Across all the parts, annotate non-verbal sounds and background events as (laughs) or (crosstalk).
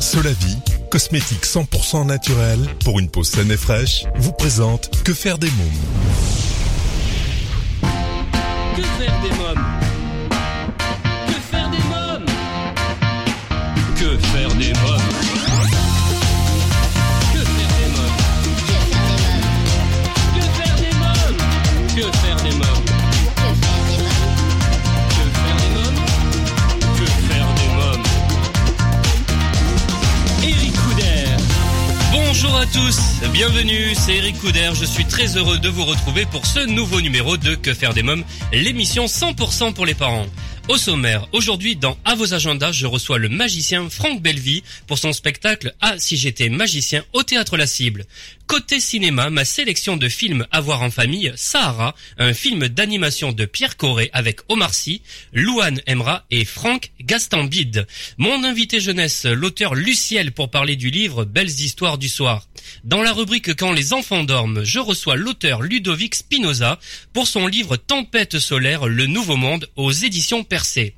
Solavi, cosmétique 100% naturel pour une peau saine et fraîche, vous présente Que faire des mômes bienvenue, c'est Eric Couder, je suis très heureux de vous retrouver pour ce nouveau numéro de Que faire des mômes, l'émission 100% pour les parents. Au sommaire, aujourd'hui dans À vos agendas, je reçois le magicien Franck Bellevie pour son spectacle Ah si j'étais magicien au théâtre La Cible. Côté cinéma, ma sélection de films à voir en famille, Sahara, un film d'animation de Pierre Corré avec Omar Sy, Louane Emra et Franck Gastambide. Mon invité jeunesse, l'auteur Luciel pour parler du livre Belles histoires du soir. Dans la rubrique Quand les enfants dorment, je reçois l'auteur Ludovic Spinoza pour son livre Tempête solaire, le nouveau monde aux éditions Percé.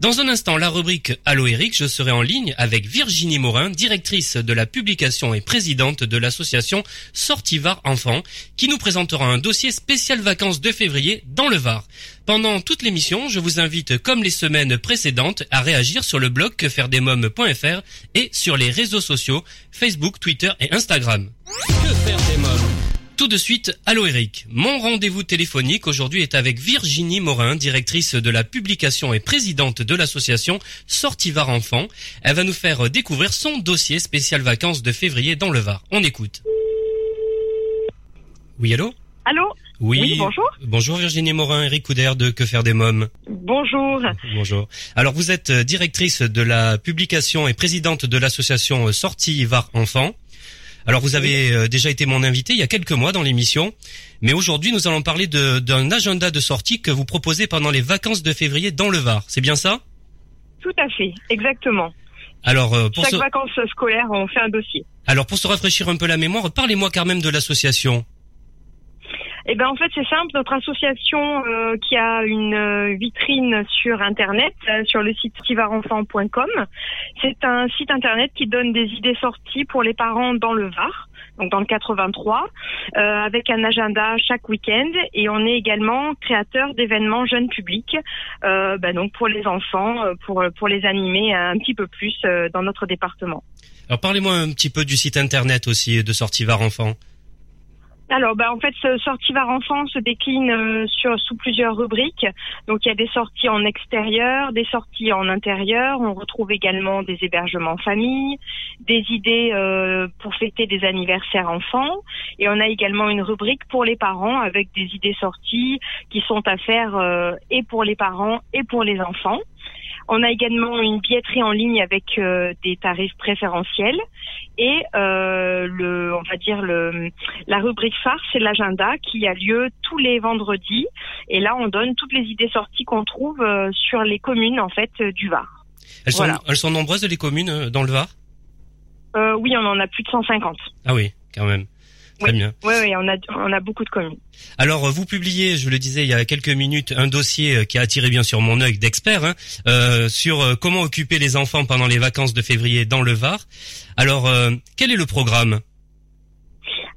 Dans un instant, la rubrique Allo Eric, je serai en ligne avec Virginie Morin, directrice de la publication et présidente de l'association Sortivar Enfants, qui nous présentera un dossier spécial vacances de février dans le Var. Pendant toute l'émission, je vous invite, comme les semaines précédentes, à réagir sur le blog quefairedesmoms.fr et sur les réseaux sociaux Facebook, Twitter et Instagram. Que faire des mômes? Tout de suite, allô Eric. Mon rendez-vous téléphonique aujourd'hui est avec Virginie Morin, directrice de la publication et présidente de l'association Sortivar Enfants. Elle va nous faire découvrir son dossier spécial vacances de février dans le Var. On écoute. Oui, allô? Allô? Oui. Oui, bonjour. Bonjour Virginie Morin, Eric Couder de Que faire des mômes. Bonjour. Bonjour. Alors vous êtes euh, directrice de la publication et présidente de l'association Sortie Var Enfants. Alors vous avez euh, déjà été mon invité il y a quelques mois dans l'émission, mais aujourd'hui nous allons parler d'un agenda de sortie que vous proposez pendant les vacances de février dans le Var. C'est bien ça? Tout à fait, exactement. Alors euh, pour Chaque vacances scolaires, on fait un dossier. alors pour se rafraîchir un peu la mémoire, parlez-moi quand même de l'association. Eh ben en fait c'est simple, notre association euh, qui a une euh, vitrine sur internet, euh, sur le site tivarenfant.com, c'est un site internet qui donne des idées sorties pour les parents dans le Var, donc dans le 83, euh, avec un agenda chaque week-end et on est également créateur d'événements jeunes publics, euh, ben, donc pour les enfants, euh, pour pour les animer un petit peu plus dans notre département. Alors parlez-moi un petit peu du site internet aussi de Sortie Var Enfants. Alors, bah, en fait, ce Sortivar Enfant se décline euh, sur sous plusieurs rubriques. Donc, il y a des sorties en extérieur, des sorties en intérieur. On retrouve également des hébergements famille, des idées euh, pour fêter des anniversaires enfants. Et on a également une rubrique pour les parents avec des idées sorties qui sont à faire euh, et pour les parents et pour les enfants. On a également une billetterie en ligne avec euh, des tarifs préférentiels et euh, le, on va dire le, la rubrique phare, c'est l'agenda qui a lieu tous les vendredis. Et là, on donne toutes les idées sorties qu'on trouve euh, sur les communes en fait euh, du Var. Elles sont, elles sont nombreuses les communes euh, dans le Var? Euh, oui, on en a plus de 150. Ah oui, quand même. Très bien. Oui, oui, on a, on a beaucoup de communes. Alors, euh, vous publiez, je le disais il y a quelques minutes, un dossier euh, qui a attiré bien sûr mon œil d'expert hein, euh, sur comment occuper les enfants pendant les vacances de février dans le Var. Alors, euh, quel est le programme?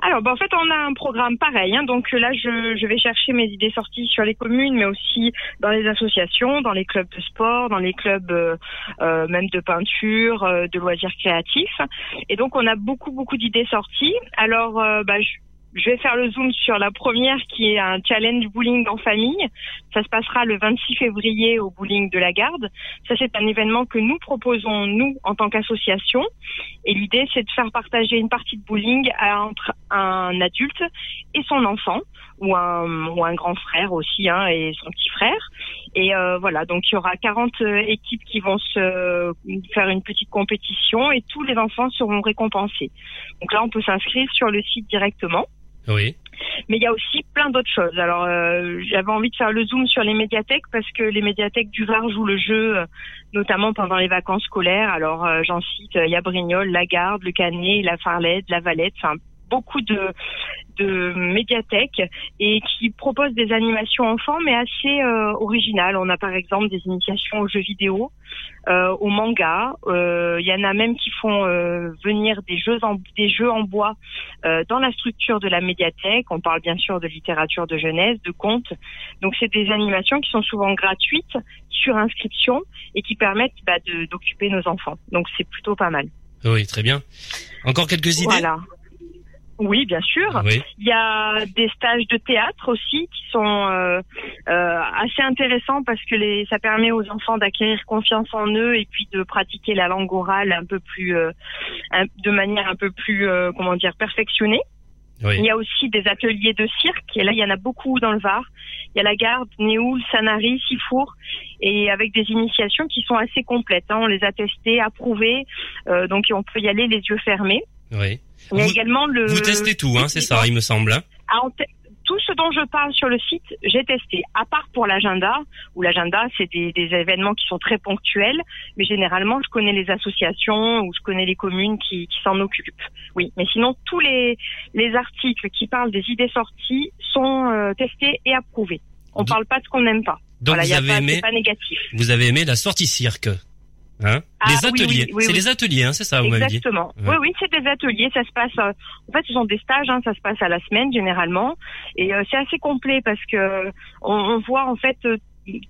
Alors, bah, en fait, on a un programme pareil. Hein, donc là, je, je vais chercher mes idées sorties sur les communes, mais aussi dans les associations, dans les clubs de sport, dans les clubs euh, euh, même de peinture, euh, de loisirs créatifs. Et donc, on a beaucoup, beaucoup d'idées sorties. Alors, bah, je, je vais faire le zoom sur la première qui est un challenge bowling en famille. Ça se passera le 26 février au bowling de la Garde. Ça, c'est un événement que nous proposons, nous, en tant qu'association. Et l'idée, c'est de faire partager une partie de bowling entre un adulte et son enfant, ou un, ou un grand frère aussi, hein, et son petit frère. Et euh, voilà, donc il y aura 40 euh, équipes qui vont se faire une petite compétition et tous les enfants seront récompensés. Donc là, on peut s'inscrire sur le site directement. Mais il y a aussi plein d'autres choses. Alors, euh, j'avais envie de faire le zoom sur les médiathèques parce que les médiathèques du Var jouent le jeu, euh, notamment pendant les vacances scolaires. Alors, euh, j'en cite, il y a Brignoles, La Garde, Le Canet, La Farlette, La Valette, beaucoup de, de médiathèques et qui proposent des animations enfants, mais assez euh, originales. On a par exemple des initiations aux jeux vidéo, euh, au manga. Euh, il y en a même qui font euh, venir des jeux en, des jeux en bois euh, dans la structure de la médiathèque. On parle bien sûr de littérature de jeunesse, de contes. Donc c'est des animations qui sont souvent gratuites sur inscription et qui permettent bah, d'occuper nos enfants. Donc c'est plutôt pas mal. Oui, très bien. Encore quelques idées? Voilà. Oui, bien sûr. Oui. Il y a des stages de théâtre aussi qui sont euh, euh, assez intéressants parce que les, ça permet aux enfants d'acquérir confiance en eux et puis de pratiquer la langue orale un peu plus, euh, un- de manière un peu plus, comment dire, perfectionnée. Il y a aussi des ateliers de cirque, et là, il y en a beaucoup dans le Var. Il y a la Garde, Néoul, Sanary, Sifour, et avec des initiations qui sont assez complètes. hein. On les a testées, approuvées, euh, donc on peut y aller les yeux fermés. Oui. Il y a Vous- également le... Vous testez tout, hein, c'est ça, il me semble. hein Ah, Tout ce dont je parle sur le site, j'ai testé, à part pour l'agenda, où l'agenda, c'est des, des événements qui sont très ponctuels, mais généralement, je connais les associations ou je connais les communes qui, qui s'en occupent. Oui, mais sinon, tous les, les articles qui parlent des idées sorties sont euh, testés et approuvés. On Donc- parle pas de ce qu'on n'aime pas. Donc voilà, vous y a avez pas, aimé, c'est pas négatif. vous avez aimé la sortie cirque, hein Ah, Les ateliers. oui, oui, c'est les ateliers, hein, c'est ça, vous m'avez dit. Exactement. Ouais. Oui, oui, c'est des ateliers. Ça se passe. euh, en fait, ce sont des stages. Hein, ça se passe à la semaine généralement, et euh, c'est assez complet parce que on, on voit en fait euh,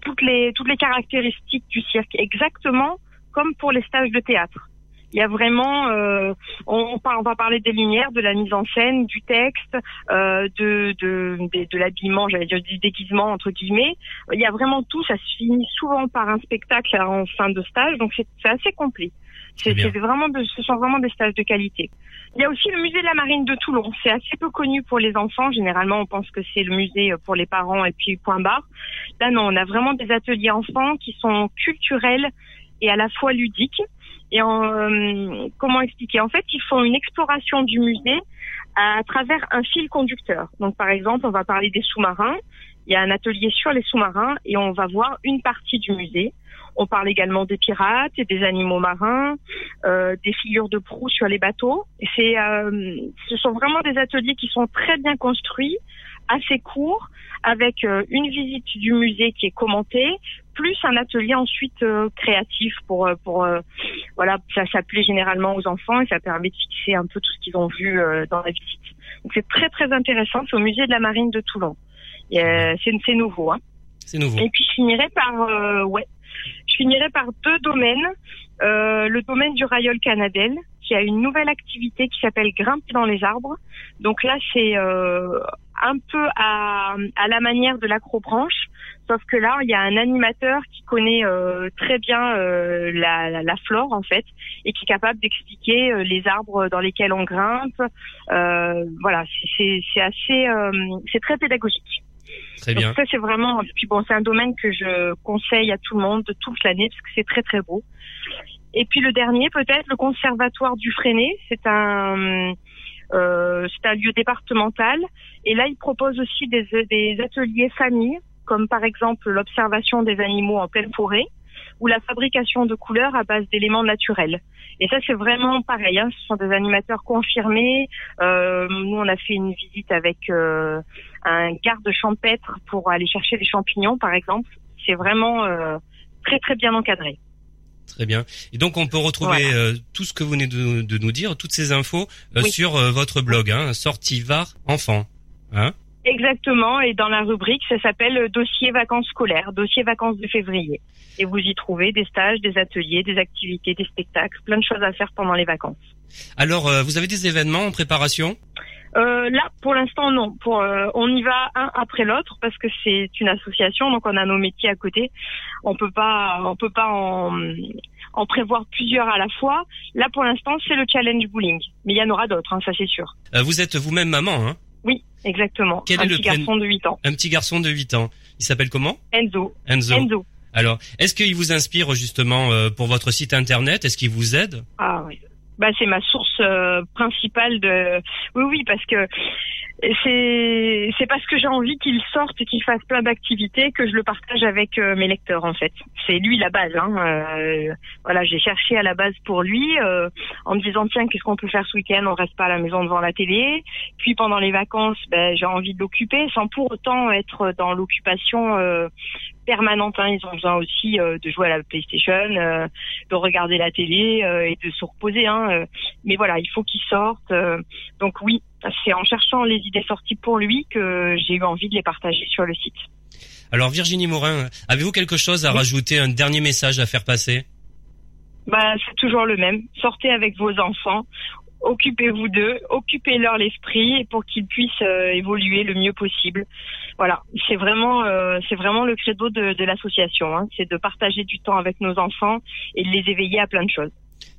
toutes les toutes les caractéristiques du cirque exactement comme pour les stages de théâtre. Il y a vraiment, euh, on, on va parler des lumières, de la mise en scène, du texte, euh, de de, de, de l'habillement, j'allais dire du déguisement entre guillemets. Il y a vraiment tout. Ça se finit souvent par un spectacle en fin de stage, donc c'est assez complet. C'est vraiment de, ce sont vraiment des stages de qualité. Il y a aussi le musée de la marine de Toulon. C'est assez peu connu pour les enfants. Généralement, on pense que c'est le musée pour les parents et puis point barre. Là, non, on a vraiment des ateliers enfants qui sont culturels et à la fois ludiques. Et en, euh, comment expliquer? En fait, ils font une exploration du musée à travers un fil conducteur. Donc, par exemple, on va parler des sous-marins. Il y a un atelier sur les sous-marins et on va voir une partie du musée. On parle également des pirates et des animaux marins, euh, des figures de proue sur les bateaux. C'est, euh, ce sont vraiment des ateliers qui sont très bien construits, assez courts, avec euh, une visite du musée qui est commentée, plus un atelier ensuite euh, créatif pour euh, pour euh, voilà ça s'appelait généralement aux enfants et ça permet de fixer un peu tout ce qu'ils ont vu euh, dans la visite. Donc c'est très très intéressant. C'est au musée de la marine de Toulon. Euh, c'est c'est nouveau. Hein. C'est nouveau. Et puis je finirai par euh, ouais, je finirai par deux domaines. Euh, le domaine du Rayol Canadel, qui a une nouvelle activité qui s'appelle grimper dans les arbres. Donc là, c'est euh, un peu à, à la manière de l'acrobranche, sauf que là, il y a un animateur qui connaît euh, très bien euh, la, la, la flore en fait, et qui est capable d'expliquer euh, les arbres dans lesquels on grimpe. Voilà, c'est- assez, c'est très pédagogique. Très Donc bien. ça c'est vraiment puis bon c'est un domaine que je conseille à tout le monde de toute l'année parce que c'est très très beau. Et puis le dernier peut-être le conservatoire du Freinet, c'est un c'est un lieu départemental et là il propose aussi des, des ateliers famille comme par exemple l'observation des animaux en pleine forêt ou la fabrication de couleurs à base d'éléments naturels. Et ça c'est vraiment pareil, hein, ce sont des animateurs confirmés. Euh, nous on a fait une visite avec euh, un garde champêtre pour aller chercher des champignons, par exemple. C'est vraiment euh, très très bien encadré. Très bien. Et donc on peut retrouver Voilà. tout ce que vous venez de, de nous dire, toutes ces infos Oui. sur votre blog, hein, Sortivar Enfant. Hein Exactement, et dans la rubrique, ça s'appelle euh, dossier vacances scolaires, dossier vacances de février. Et vous y trouvez des stages, des ateliers, des activités, des spectacles, plein de choses à faire pendant les vacances. Alors, euh, vous avez des événements en préparation? Euh, là, pour l'instant, non. Pour, euh, on y va un après l'autre parce que c'est une association, donc on a nos métiers à côté. On peut pas, on peut pas en, en prévoir plusieurs à la fois. Là, pour l'instant, c'est le challenge bowling, mais il y en aura d'autres, hein, ça c'est sûr. Vous êtes vous-même maman, hein? Exactement. Quel un est le petit prénom garçon de 8 ans, Un petit garçon de 8 ans. Il s'appelle comment Enzo. Enzo. Enzo. Alors, est-ce qu'il vous inspire justement euh, pour votre site internet? Est-ce qu'il vous aide? Ah oui. Bah, c'est ma source euh, principale de. Oui, oui, parce que c'est c'est parce que j'ai envie qu'il sorte qu'il fasse plein d'activités que je le partage avec euh, mes lecteurs en fait. C'est lui la base. Hein. Euh, voilà, j'ai cherché à la base pour lui en me disant tiens qu'est-ce qu'on peut faire ce week-end? On reste pas à la maison devant la télé. Puis pendant les vacances, ben, j'ai envie de l'occuper sans pour autant être dans l'occupation permanente. Hein. Ils ont besoin aussi euh, de jouer à la PlayStation, euh, de regarder la télé euh, et de se reposer. Hein. Mais voilà, il faut qu'ils sortent. donc oui, c'est en cherchant les idées sorties pour lui que j'ai eu envie de les partager sur le site. Alors Virginie Morin, avez-vous quelque chose à rajouter, un dernier message à faire passer? Bah, c'est toujours le même. Sortez avec vos enfants occupez-vous d'eux, occupez-leur l'esprit pour qu'ils puissent euh, évoluer le mieux possible. Voilà, c'est vraiment, euh, c'est vraiment le credo de, de l'association, hein. c'est de partager du temps avec nos enfants et de les éveiller à plein de choses.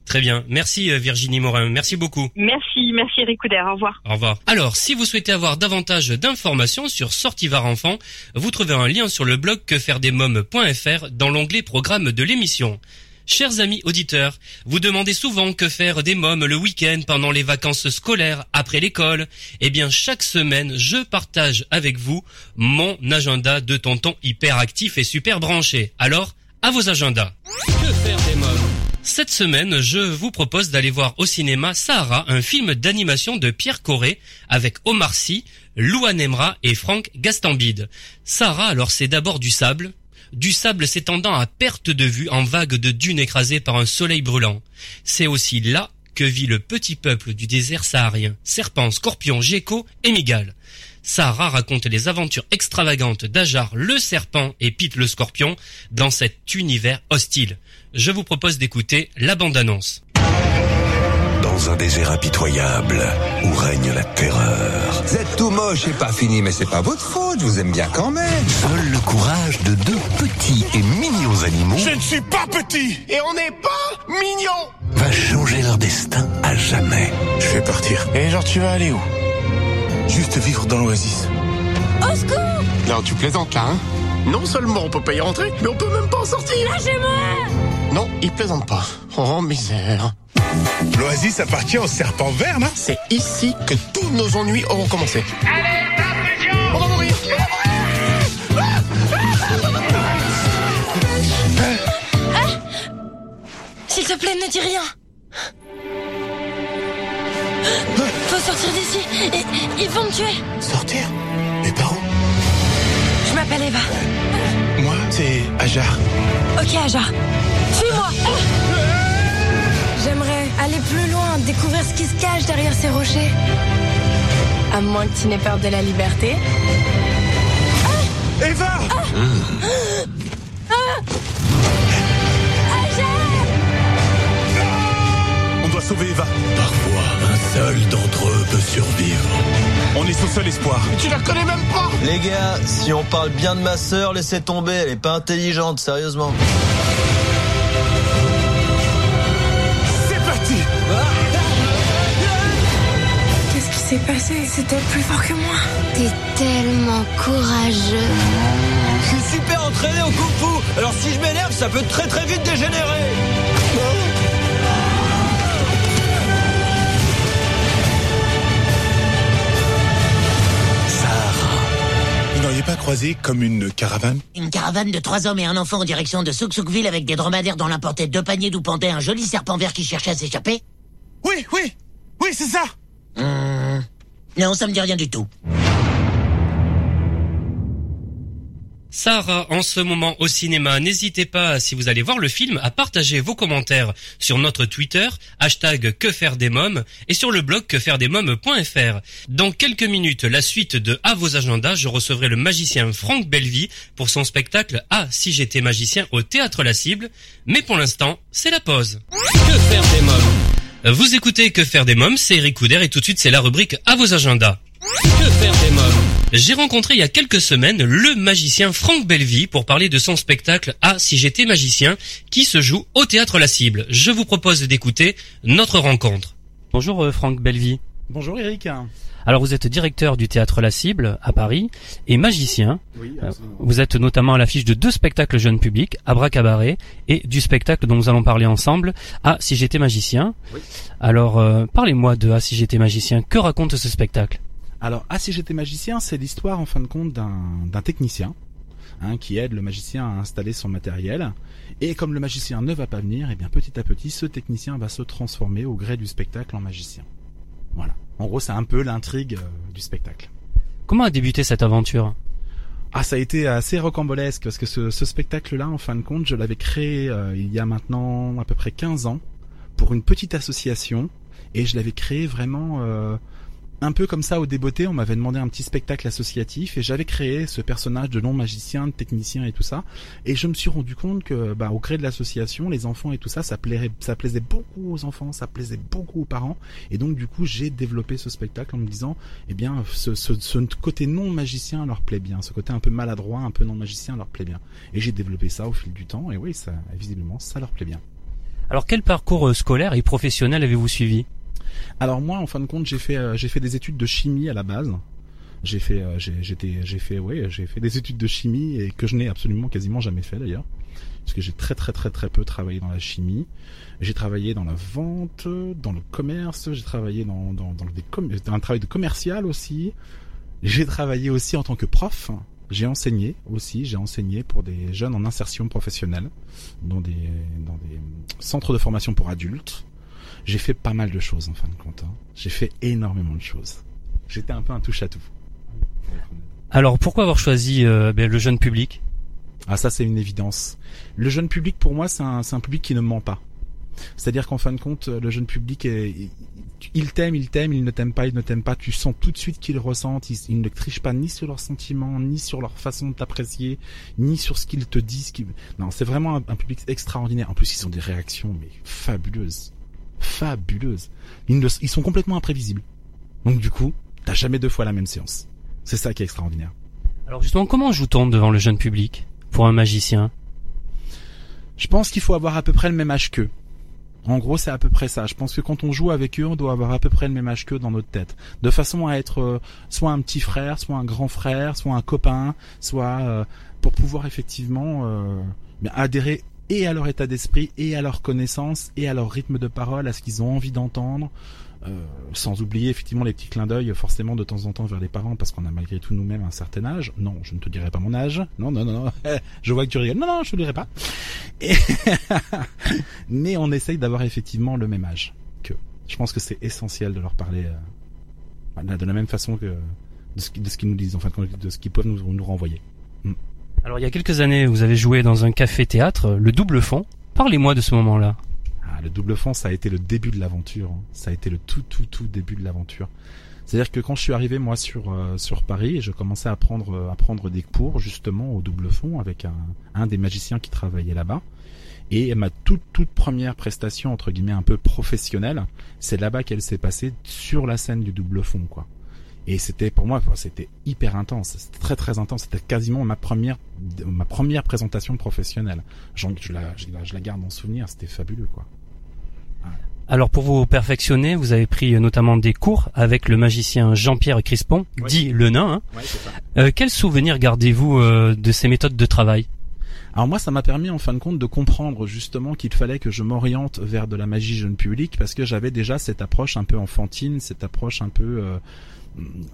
Très bien. Merci euh, Virginie Morin. Merci beaucoup. Merci, merci Eric Couder. Au revoir. Au revoir. Alors, si vous souhaitez avoir davantage d'informations sur Sortivar Enfant, vous trouvez un lien sur le blog quefairedesmoms.fr dans l'onglet programme de l'émission. Chers amis auditeurs, vous demandez souvent que faire des mômes le week-end pendant les vacances scolaires après l'école. Eh bien, chaque semaine, je partage avec vous mon agenda de tonton hyper actif et super branché. Alors, à vos agendas. Que faire des mômes? Cette semaine, je vous propose d'aller voir au cinéma Sahara, un film d'animation de Pierre Corré avec Omar Sy, Louane Emra et Franck Gastambide. Sahara, alors c'est d'abord du sable, du sable s'étendant à perte de vue en vagues de dunes écrasées par un soleil brûlant. C'est aussi là que vit le petit peuple du désert saharien, serpents, scorpions, geckos et migales. Sahara raconte les aventures extravagantes d'Ajar le serpent et Pete le scorpion dans cet univers hostile. Je vous propose d'écouter la bande-annonce dans un désert impitoyable où règne la terreur. Vous êtes tout moche et pas fini, mais c'est pas votre faute, je vous aime bien quand même. Seul le courage de deux petits et mignons animaux. Je ne suis pas petit et on n'est pas mignons va changer leur destin à jamais. Je vais partir. Et genre, tu vas aller où? Juste vivre dans l'oasis. Au secours Non, tu plaisantes là, hein? Non seulement on peut pas y rentrer, mais on peut même pas en sortir Lâchez-moi Non, il plaisante pas. Oh, misère. L'oasis appartient au serpent vert, non? C'est ici que tous nos ennuis auront commencé. Allez, On va mourir S'il te plaît, ne dis rien Faut sortir d'ici Ils vont me tuer Sortir? Mais par où Je m'appelle Eva. Moi, c'est Ajar. Ok, Ajar. Suis-moi aller plus loin, découvrir ce qui se cache derrière ces rochers. À moins que tu n'aies peur de la liberté. Eva On doit sauver Eva. Parfois, un seul d'entre eux peut survivre. On est son seul espoir. Tu la connais même pas Les gars, si on parle bien de ma sœur, laissez tomber, elle est pas intelligente, sérieusement. S'est passé C'était plus fort que moi. T'es tellement courageux. Je suis super entraîné au kung fu, alors si je m'énerve, ça peut très très vite dégénérer. Vous n'auriez pas croisé comme une caravane? Une caravane de trois hommes et un enfant en direction de Souksoukville avec des dromadaires dont l'un portait deux paniers d'où pendait un joli serpent vert qui cherchait à s'échapper? Oui, oui Oui, c'est ça Hum, Non, ça me dit rien du tout. Sarah, en ce moment au cinéma, n'hésitez pas, si vous allez voir le film, à partager vos commentaires sur notre Twitter, hashtag que faire des mômes, et sur le blog quefairedesmoms.fr. Dans quelques minutes, la suite de À vos agendas, je recevrai le magicien Franck Bellevie pour son spectacle Ah, si j'étais magicien au Théâtre La Cible. Mais pour l'instant, c'est la pause. Que faire des mômes? Vous écoutez Que faire des mômes, c'est Eric Couder et tout de suite c'est la rubrique À vos agendas. Que faire des mômes J'ai rencontré il y a quelques semaines le magicien Franck Bellevie pour parler de son spectacle Ah si j'étais magicien qui se joue au théâtre La Cible. Je vous propose d'écouter notre rencontre. Bonjour euh, Franck Bellevie. Bonjour Eric. Alors vous êtes directeur du théâtre La Cible à Paris et magicien. Oui, Euh, Vous êtes notamment à l'affiche de deux spectacles jeunes publics, Abra Cabaret et du spectacle dont nous allons parler ensemble, Ah si j'étais magicien. Oui. Alors euh, parlez-moi de Ah si j'étais magicien. Que raconte ce spectacle? Alors, Ah si j'étais magicien, c'est l'histoire en fin de compte d'un d'un technicien hein, qui aide le magicien à installer son matériel. Et comme le magicien ne va pas venir, et bien petit à petit, ce technicien va se transformer au gré du spectacle en magicien. Voilà. En gros, c'est un peu l'intrigue euh, du spectacle. Comment a débuté cette aventure? Ah, ça a été assez rocambolesque parce que ce, ce spectacle-là, en fin de compte, je l'avais créé euh, il y a maintenant à peu près 15 ans pour une petite association et je l'avais créé vraiment euh, un peu comme ça au débeauté. On m'avait demandé un petit spectacle associatif et j'avais créé ce personnage de non magicien, de technicien et tout ça. Et je me suis rendu compte que, bah, au gré de l'association, les enfants et tout ça, ça plairait, ça plaisait beaucoup aux enfants, ça plaisait beaucoup aux parents. Et donc, du coup, j'ai développé ce spectacle en me disant, eh bien, ce, ce, côté non magicien leur plaît bien, ce côté un peu maladroit, un peu non magicien leur plaît bien. Et j'ai développé ça au fil du temps. Et oui, ça, visiblement, ça leur plaît bien. Alors quel parcours euh, scolaire et professionnel avez-vous suivi? Alors moi, en fin de compte, j'ai fait euh, fait des études de chimie à la base. J'ai fait euh, fait fait des études de chimie et que je n'ai absolument quasiment jamais fait d'ailleurs parce que j'ai très très très très peu travaillé dans la chimie. J'ai travaillé dans la vente, dans le commerce, j'ai travaillé dans dans dans, des com- un travail de commercial aussi. J'ai travaillé aussi en tant que prof. J'ai enseigné aussi, j'ai enseigné pour des jeunes en insertion professionnelle dans des dans des centres de formation pour adultes. J'ai fait pas mal de choses en fin de compte. hein. J'ai fait énormément de choses. J'étais un peu un touche à tout. Alors pourquoi avoir choisi euh, ben, le jeune public? Ah ça c'est une évidence. Le jeune public pour moi c'est un, public qui ne ment pas. C'est-à-dire qu'en fin de compte le jeune public est, il t'aime, il t'aime, il ne t'aime pas, il ne t'aime pas. Tu sens tout de suite qu'ils ressentent. Ils, ils ne trichent pas ni sur leurs sentiments, ni sur leur façon de t'apprécier, ni sur ce qu'ils te disent. Non, c'est vraiment un, un public extraordinaire. En plus, ils ont des réactions mais fabuleuses, fabuleuses. Ils, ne- ils sont complètement imprévisibles. Donc du coup, t'as jamais deux fois la même séance. C'est ça qui est extraordinaire. Alors justement, comment joue-t-on devant le jeune public pour un magicien? Je pense qu'il faut avoir à peu près le même âge qu'eux. En gros, c'est à peu près ça. Je pense que quand on joue avec eux, on doit avoir à peu près le même âge qu'eux dans notre tête. De façon à être euh, soit un petit frère, soit un grand frère, soit un copain, soit euh, pour pouvoir effectivement euh, adhérer et à leur état d'esprit, et à leur connaissance, et à leur rythme de parole, à ce qu'ils ont envie d'entendre. Euh, sans oublier effectivement les petits clins d'œil forcément de temps en temps vers les parents parce qu'on a malgré tout nous-mêmes un certain âge. Non, je ne te dirai pas mon âge. Non, non, non, non. (laughs) je vois que tu rigoles. Non, non, je le dirai pas. (laughs) Mais on essaye d'avoir effectivement le même âge que. Je pense que c'est essentiel de leur parler euh, de la même façon que de ce, qu'ils nous disent, enfin de ce qu'ils peuvent nous renvoyer. Alors il y a quelques années, vous avez joué dans un café-théâtre, le Double Fond. Parlez-moi de ce moment-là. Ah, le double fond, ça a été le début de l'aventure. hein. Ça a été le tout, tout, tout début de l'aventure. C'est-à-dire que quand je suis arrivé moi sur euh, sur Paris, je commençais à prendre euh, à prendre des cours justement au double fond avec un, un des magiciens qui travaillait là-bas. Et ma toute toute première prestation entre guillemets un peu professionnelle, c'est là-bas qu'elle s'est passée sur la scène du double fond quoi. Et c'était pour moi, c'était hyper intense, c'était très très intense. C'était quasiment ma première ma première présentation professionnelle. J'en- Je la, je la je la garde en souvenir, c'était fabuleux quoi. Alors pour vous perfectionner, vous avez pris notamment des cours avec le magicien Jean-Pierre Crispon, dit le nain. hein. C'est ça. Euh, quel souvenir gardez-vous euh, de ces méthodes de travail? Alors moi, ça m'a permis en fin de compte de comprendre justement qu'il fallait que je m'oriente vers de la magie jeune public parce que j'avais déjà cette approche un peu enfantine, cette approche un peu euh,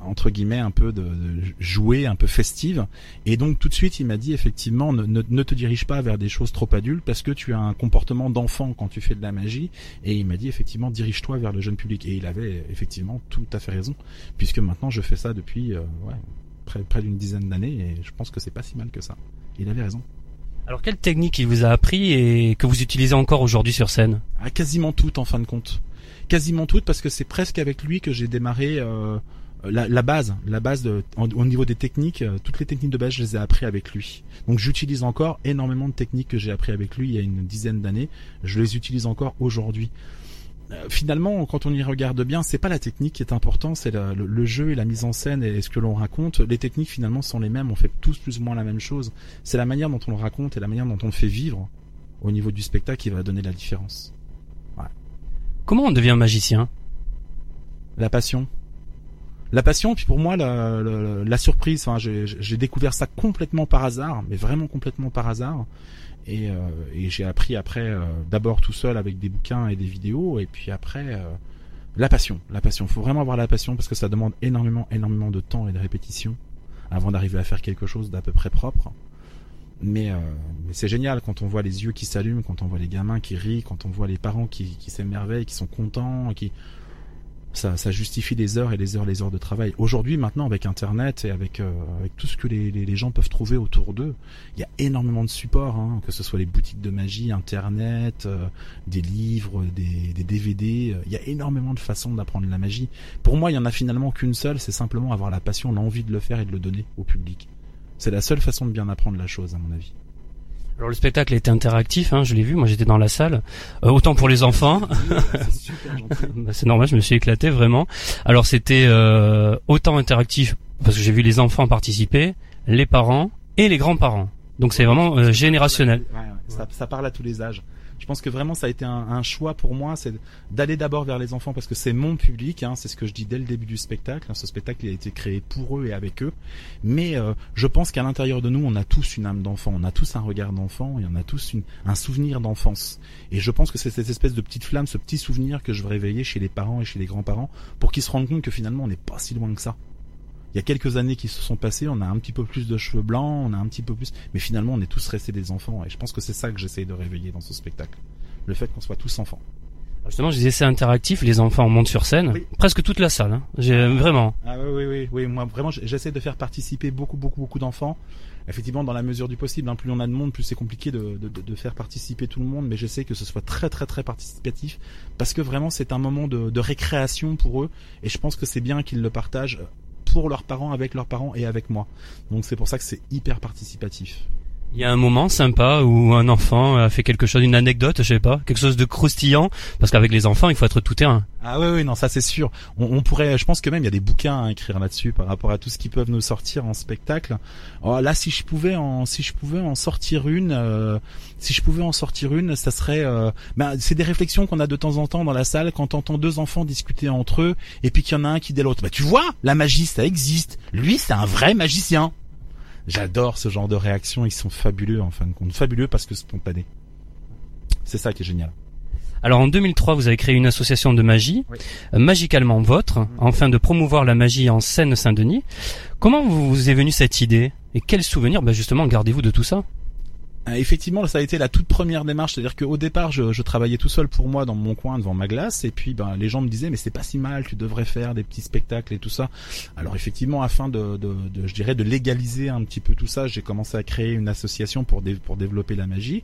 entre guillemets un peu de, de jouer, un peu festive. Et donc tout de suite, il m'a dit effectivement ne, ne, ne te dirige pas vers des choses trop adultes parce que tu as un comportement d'enfant quand tu fais de la magie. Et il m'a dit effectivement dirige-toi vers le jeune public. Et il avait effectivement tout à fait raison puisque maintenant je fais ça depuis euh, ouais, près, près d'une dizaine d'années et je pense que c'est pas si mal que ça. Il avait raison. Alors quelle technique il vous a appris et que vous utilisez encore aujourd'hui sur scène? Ah, quasiment toutes en fin de compte. Quasiment toutes parce que c'est presque avec lui que j'ai démarré euh, la, la base, la base de, en- au niveau des techniques, euh, toutes les techniques de base, je les ai appris avec lui. Donc j'utilise encore énormément de techniques que j'ai appris avec lui il y a une dizaine d'années. Je les utilise encore aujourd'hui. Euh, Finalement, quand on y regarde bien, c'est pas la technique qui est important, c'est le, le jeu et la mise en scène et ce que l'on raconte. Les techniques finalement sont les mêmes. On fait tous plus ou moins la même chose. C'est la manière dont on le raconte et la manière dont on le fait vivre au niveau du spectacle qui va donner la différence. Comment on devient magicien? La passion. La passion, puis pour moi, la, surprise, j'ai découvert ça complètement par hasard, mais vraiment complètement par hasard. Et, euh, j'ai appris après, euh, d'abord tout seul avec des bouquins et des vidéos, et puis après, euh, la passion. La passion. Faut vraiment avoir la passion parce que ça demande énormément, énormément de temps et de répétition avant d'arriver à faire quelque chose d'à peu près propre. Mais, mais c'est génial quand on voit les yeux qui s'allument, quand on voit les gamins qui rient, quand on voit les parents qui s'émerveillent, qui sont contents, qui ça, justifie des heures et des heures, les heures de travail. Aujourd'hui, maintenant, avec Internet et avec, euh, tout ce que les, gens peuvent trouver autour d'eux, il y a énormément de supports, hein, que ce soit les boutiques de magie, Internet, euh, des livres, des, des DVD. Euh, il y a énormément de façons d'apprendre la magie. Pour moi, il y en a finalement qu'une seule, c'est simplement avoir la passion, l'envie de le faire et de le donner au public. C'est la seule façon de bien apprendre la chose, à mon avis. Alors le spectacle était interactif, hein, je l'ai vu, moi j'étais dans la salle, euh, autant pour les enfants. (laughs) Bah, c'est normal, je me suis éclaté vraiment. Alors c'était euh, autant interactif parce que j'ai vu les enfants participer, les parents et les grands-parents. Donc c'est vraiment euh, générationnel. ça, ça parle à tous les âges. Je pense que vraiment ça a été un, choix pour moi, c'est d'aller d'abord vers les enfants parce que c'est mon public, hein, c'est ce que je dis dès le début du spectacle. Ce spectacle il a été créé pour eux et avec eux, mais euh, je pense qu'à l'intérieur de nous on a tous une âme d'enfant, on a tous un regard d'enfant et on a tous un souvenir d'enfance. Et je pense que c'est cette espèce de petite flamme, ce petit souvenir que je veux réveiller chez les parents et chez les grands-parents pour qu'ils se rendent compte que finalement on n'est pas si loin que ça y a quelques années qui se sont passées, on a un petit peu plus de cheveux blancs, on a un petit peu plus, mais finalement on est tous restés des enfants et je pense que c'est ça que j'essaye de réveiller dans ce spectacle, le fait qu'on soit tous enfants. Justement, je disais c'est interactif, les enfants montent sur scène, presque toute la salle, hein. j'ai vraiment. Ah oui, oui oui oui, moi vraiment j'essaie de faire participer beaucoup beaucoup beaucoup d'enfants. Effectivement, dans la mesure du possible, hein, plus on a de monde, plus c'est compliqué de, de, de, faire participer tout le monde, mais j'essaie que ce soit très très très participatif parce que vraiment c'est un moment de, de récréation pour eux et je pense que c'est bien qu'ils le partagent pour leurs parents, avec leurs parents et avec moi. Donc c'est pour ça que c'est hyper participatif. Il y a un moment sympa où un enfant a fait quelque chose, une anecdote, je sais pas, quelque chose de croustillant, parce qu'avec les enfants, il faut être tout terrain. Ah oui, oui, non, ça c'est sûr. On, pourrait, je pense que même il y a des bouquins à écrire là-dessus par rapport à tout ce qu'ils peuvent nous sortir en spectacle. Oh, là, si je pouvais en, si je pouvais en sortir une, euh, si je pouvais en sortir une, ça serait, euh, ben, c'est des réflexions qu'on a de temps en temps dans la salle quand on entend deux enfants discuter entre eux et puis qu'il y en a un qui dit l'autre, bah tu vois, la magie ça existe. Lui, c'est un vrai magicien. J'adore ce genre de réactions, ils sont fabuleux en fin de compte. Fabuleux parce que spontanés. C'est ça qui est génial. Alors en 2003, vous avez créé une association de magie, euh, magicalement vôtre, mm. afin de promouvoir la magie en Seine-Saint-Denis. Comment vous est venue cette idée? Et quels souvenirs, bah justement, gardez-vous de tout ça effectivement, ça a été la toute première démarche, c'est-à-dire qu'au départ, je, travaillais tout seul pour moi dans mon coin devant ma glace, et puis ben, les gens me disaient mais c'est pas si mal, tu devrais faire des petits spectacles et tout ça. Alors effectivement, afin de, de, je dirais, de légaliser un petit peu tout ça, j'ai commencé à créer une association pour pour développer la magie.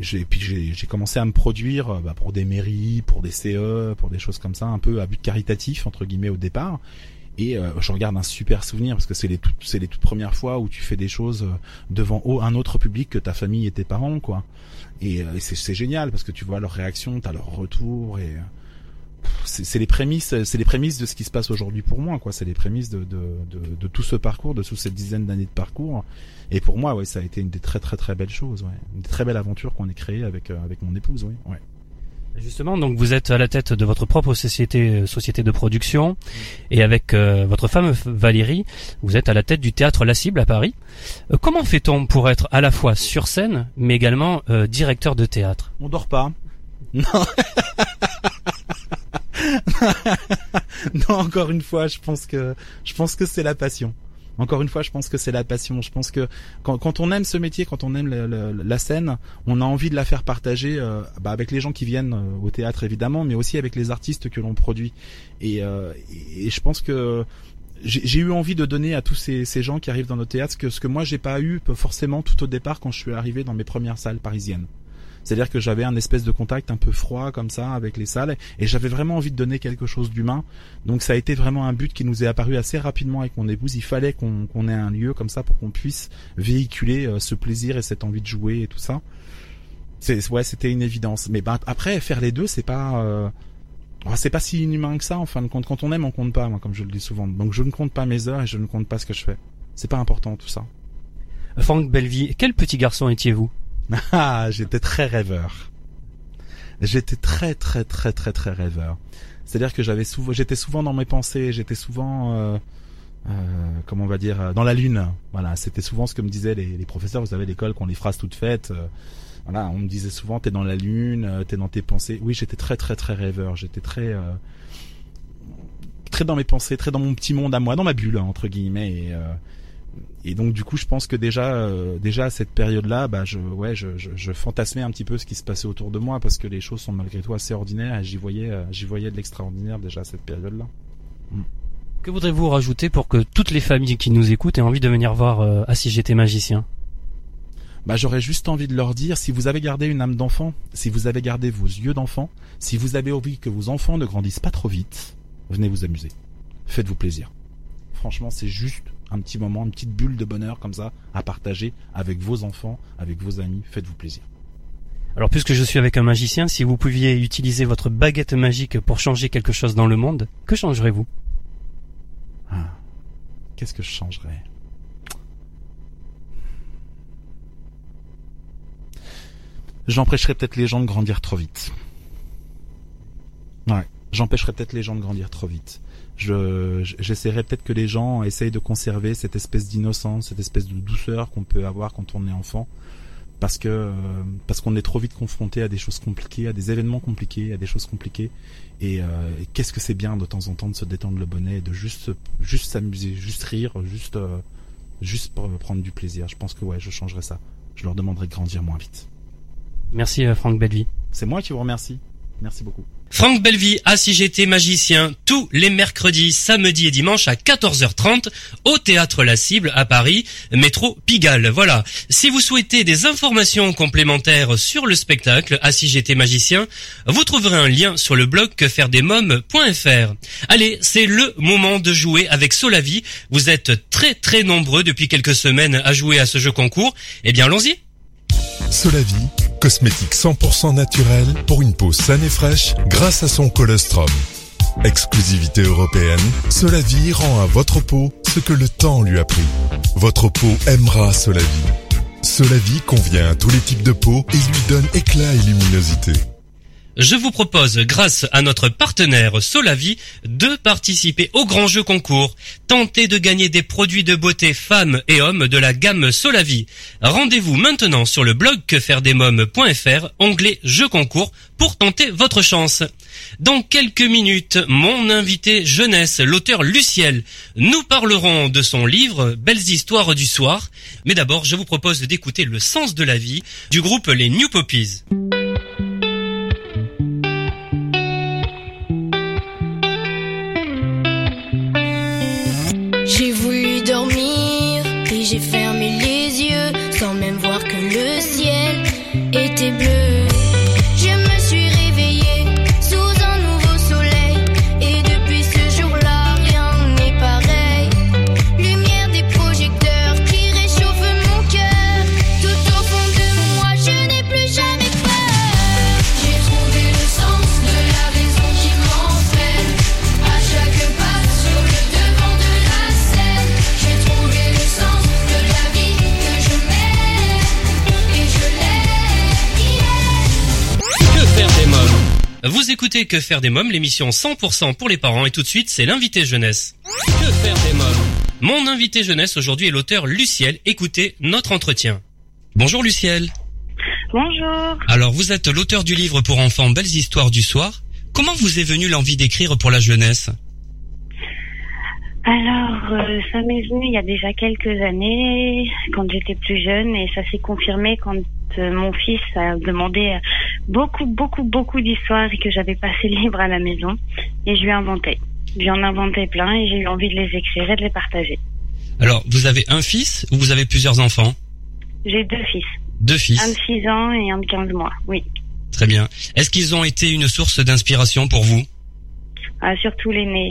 J'ai puis j'ai commencé à me produire euh, bah, pour des mairies, pour des CE, pour des choses comme ça, un peu à but caritatif entre guillemets au départ. Et euh, je regarde un super souvenir parce que c'est les toutes c'est les toutes premières fois où tu fais des choses euh, devant un autre public que ta famille et tes parents quoi. Et, euh, c'est génial parce que tu vois leur réaction, t'as leur retour et c'est les prémices c'est les prémices de ce qui se passe aujourd'hui pour moi quoi. C'est les prémices de, de, de, de, tout ce parcours, de toute cette dizaine d'années de parcours. Et pour moi ouais ça a été une des très très très belles choses, ouais. une très belle aventure qu'on ait créée avec avec mon épouse, oui. Ouais. Justement, donc vous êtes à la tête de votre propre société, euh, société de production, et avec euh, votre femme Valérie, vous êtes à la tête du théâtre La Cible à Paris. Euh, comment fait-on pour être à la fois sur scène, mais également directeur de théâtre? On dort pas. (laughs) Non. (laughs) non, encore une fois, je pense que je pense que c'est la passion. Encore une fois, je pense que c'est la passion. Je pense que quand, on aime ce métier, quand on aime la scène, on a envie de la faire partager euh, bah, avec les gens qui viennent euh, au théâtre évidemment, mais aussi avec les artistes que l'on produit. Et, euh, et, je pense que j'ai eu envie de donner à tous ces, gens qui arrivent dans nos théâtres que, ce que moi j'ai pas eu forcément tout au départ quand je suis arrivé dans mes premières salles parisiennes. C'est-à-dire que j'avais un espèce de contact un peu froid comme ça avec les salles et j'avais vraiment envie de donner quelque chose d'humain. Donc ça a été vraiment un but qui nous est apparu assez rapidement avec mon épouse. Il fallait qu'on ait un lieu comme ça pour qu'on puisse véhiculer euh, ce plaisir et cette envie de jouer et tout ça. C'est ouais, c'était une évidence. Mais ben, après faire les deux, c'est pas euh, c'est pas si inhumain que ça en fin de compte. Quand on aime, on compte pas, moi, comme je le dis souvent. Donc je ne compte pas mes heures et je ne compte pas ce que je fais. C'est pas important tout ça. Franck Bellevie, quel petit garçon étiez-vous? (laughs) Ah, j'étais très rêveur. J'étais très très très très très rêveur. C'est-à-dire que j'avais souvent, j'étais souvent dans mes pensées, j'étais souvent, euh, euh, comment on va dire, dans la lune. Voilà, c'était souvent ce que me disaient les, professeurs. Vous savez, l'école, qu'on les phrases toutes faites. Euh, voilà, on me disait souvent, t'es dans la lune, euh, t'es dans tes pensées. Oui, j'étais très très très rêveur. J'étais très euh, très dans mes pensées, très dans mon petit monde à moi, dans ma bulle entre guillemets. Et, et donc du coup, je pense que déjà, euh, déjà à cette période-là, bah, je, ouais, je, je, je, fantasmais un petit peu ce qui se passait autour de moi parce que les choses sont malgré tout assez ordinaires et j'y voyais, euh, j'y voyais de l'extraordinaire déjà à cette période-là. Mm. Que voudrez-vous rajouter pour que toutes les familles qui nous écoutent aient envie de venir voir euh, Ah si j'étais magicien? Bah, j'aurais juste envie de leur dire, si vous avez gardé une âme d'enfant, si vous avez gardé vos yeux d'enfant, si vous avez envie que vos enfants ne grandissent pas trop vite, venez vous amuser. Faites-vous plaisir. Franchement, c'est juste un petit moment, une petite bulle de bonheur comme ça à partager avec vos enfants, avec vos amis. Faites-vous plaisir. Alors puisque je suis avec un magicien, si vous pouviez utiliser votre baguette magique pour changer quelque chose dans le monde, que changerez-vous? Ah, Qu'est-ce que je changerais? J'empêcherais peut-être les gens de grandir trop vite. Ouais, j'empêcherais peut-être les gens de grandir trop vite je j'essaierai peut-être que les gens essayent de conserver cette espèce d'innocence, cette espèce de douceur qu'on peut avoir quand on est enfant, parce que euh, parce qu'on est trop vite confronté à des choses compliquées, à des événements compliqués, à des choses compliquées. Et, euh, qu'est-ce que c'est bien de temps en temps de se détendre le bonnet, de juste juste s'amuser, juste rire, juste euh, juste prendre du plaisir. Je pense que ouais, je changerai ça. Je leur demanderai de grandir moins vite. Merci Franck Bellevie. C'est moi qui vous remercie. Merci beaucoup. Franck Bellevie à Si j'étais magicien tous les mercredis, samedis et dimanches à 14h30 au théâtre La Cible à Paris, métro Pigalle. Voilà. Si vous souhaitez des informations complémentaires sur le spectacle à Si j'étais magicien, vous trouverez un lien sur le blog quefairedesmoms.fr. Allez, c'est le moment de jouer avec Solavi. Vous êtes très très nombreux depuis quelques semaines à jouer à ce jeu concours. Eh bien, allons-y. Solavi, cosmétique 100% naturel pour une peau saine et fraîche grâce à son colostrum. Exclusivité européenne, Solavi rend à votre peau ce que le temps lui a pris. Votre peau aimera Solavi. Solavi convient à tous les types de peau et lui donne éclat et luminosité je vous propose, grâce à notre partenaire Solavi, de participer au grand jeu concours. Tentez de gagner des produits de beauté femmes et hommes de la gamme Solavi. Rendez-vous maintenant sur le blog quefairedesmoms.fr, onglet jeu concours, pour tenter votre chance. Dans quelques minutes, mon invité jeunesse, l'auteur Luciel, nous parlerons de son livre Belles histoires du soir. Mais d'abord, je vous propose d'écouter Le sens de la vie du groupe Les New Poppies. Vous écoutez Que faire des mômes, l'émission 100% pour les parents et tout de suite c'est l'invité jeunesse. Que faire des mômes Mon invité jeunesse aujourd'hui est l'auteur Luciel. Écoutez notre entretien. Bonjour Luciel. Bonjour. Alors vous êtes l'auteur du livre pour enfants Belles histoires du soir. Comment vous est venue l'envie d'écrire pour la jeunesse alors, euh, ça m'est venu il y a déjà quelques années, quand j'étais plus jeune, et ça s'est confirmé quand mon fils a demandé euh, beaucoup, beaucoup, beaucoup d'histoires et que j'avais passé libre à la maison. Et je lui ai inventé. Je lui en ai inventé plein et j'ai eu envie de les écrire et de les partager. Alors, vous avez un fils ou vous avez plusieurs enfants? J'ai deux fils. Deux fils Un de 6 ans et un de 15 mois, oui. Très bien. Est-ce qu'ils ont été une source d'inspiration pour vous? Ah, Surtout l'aîné.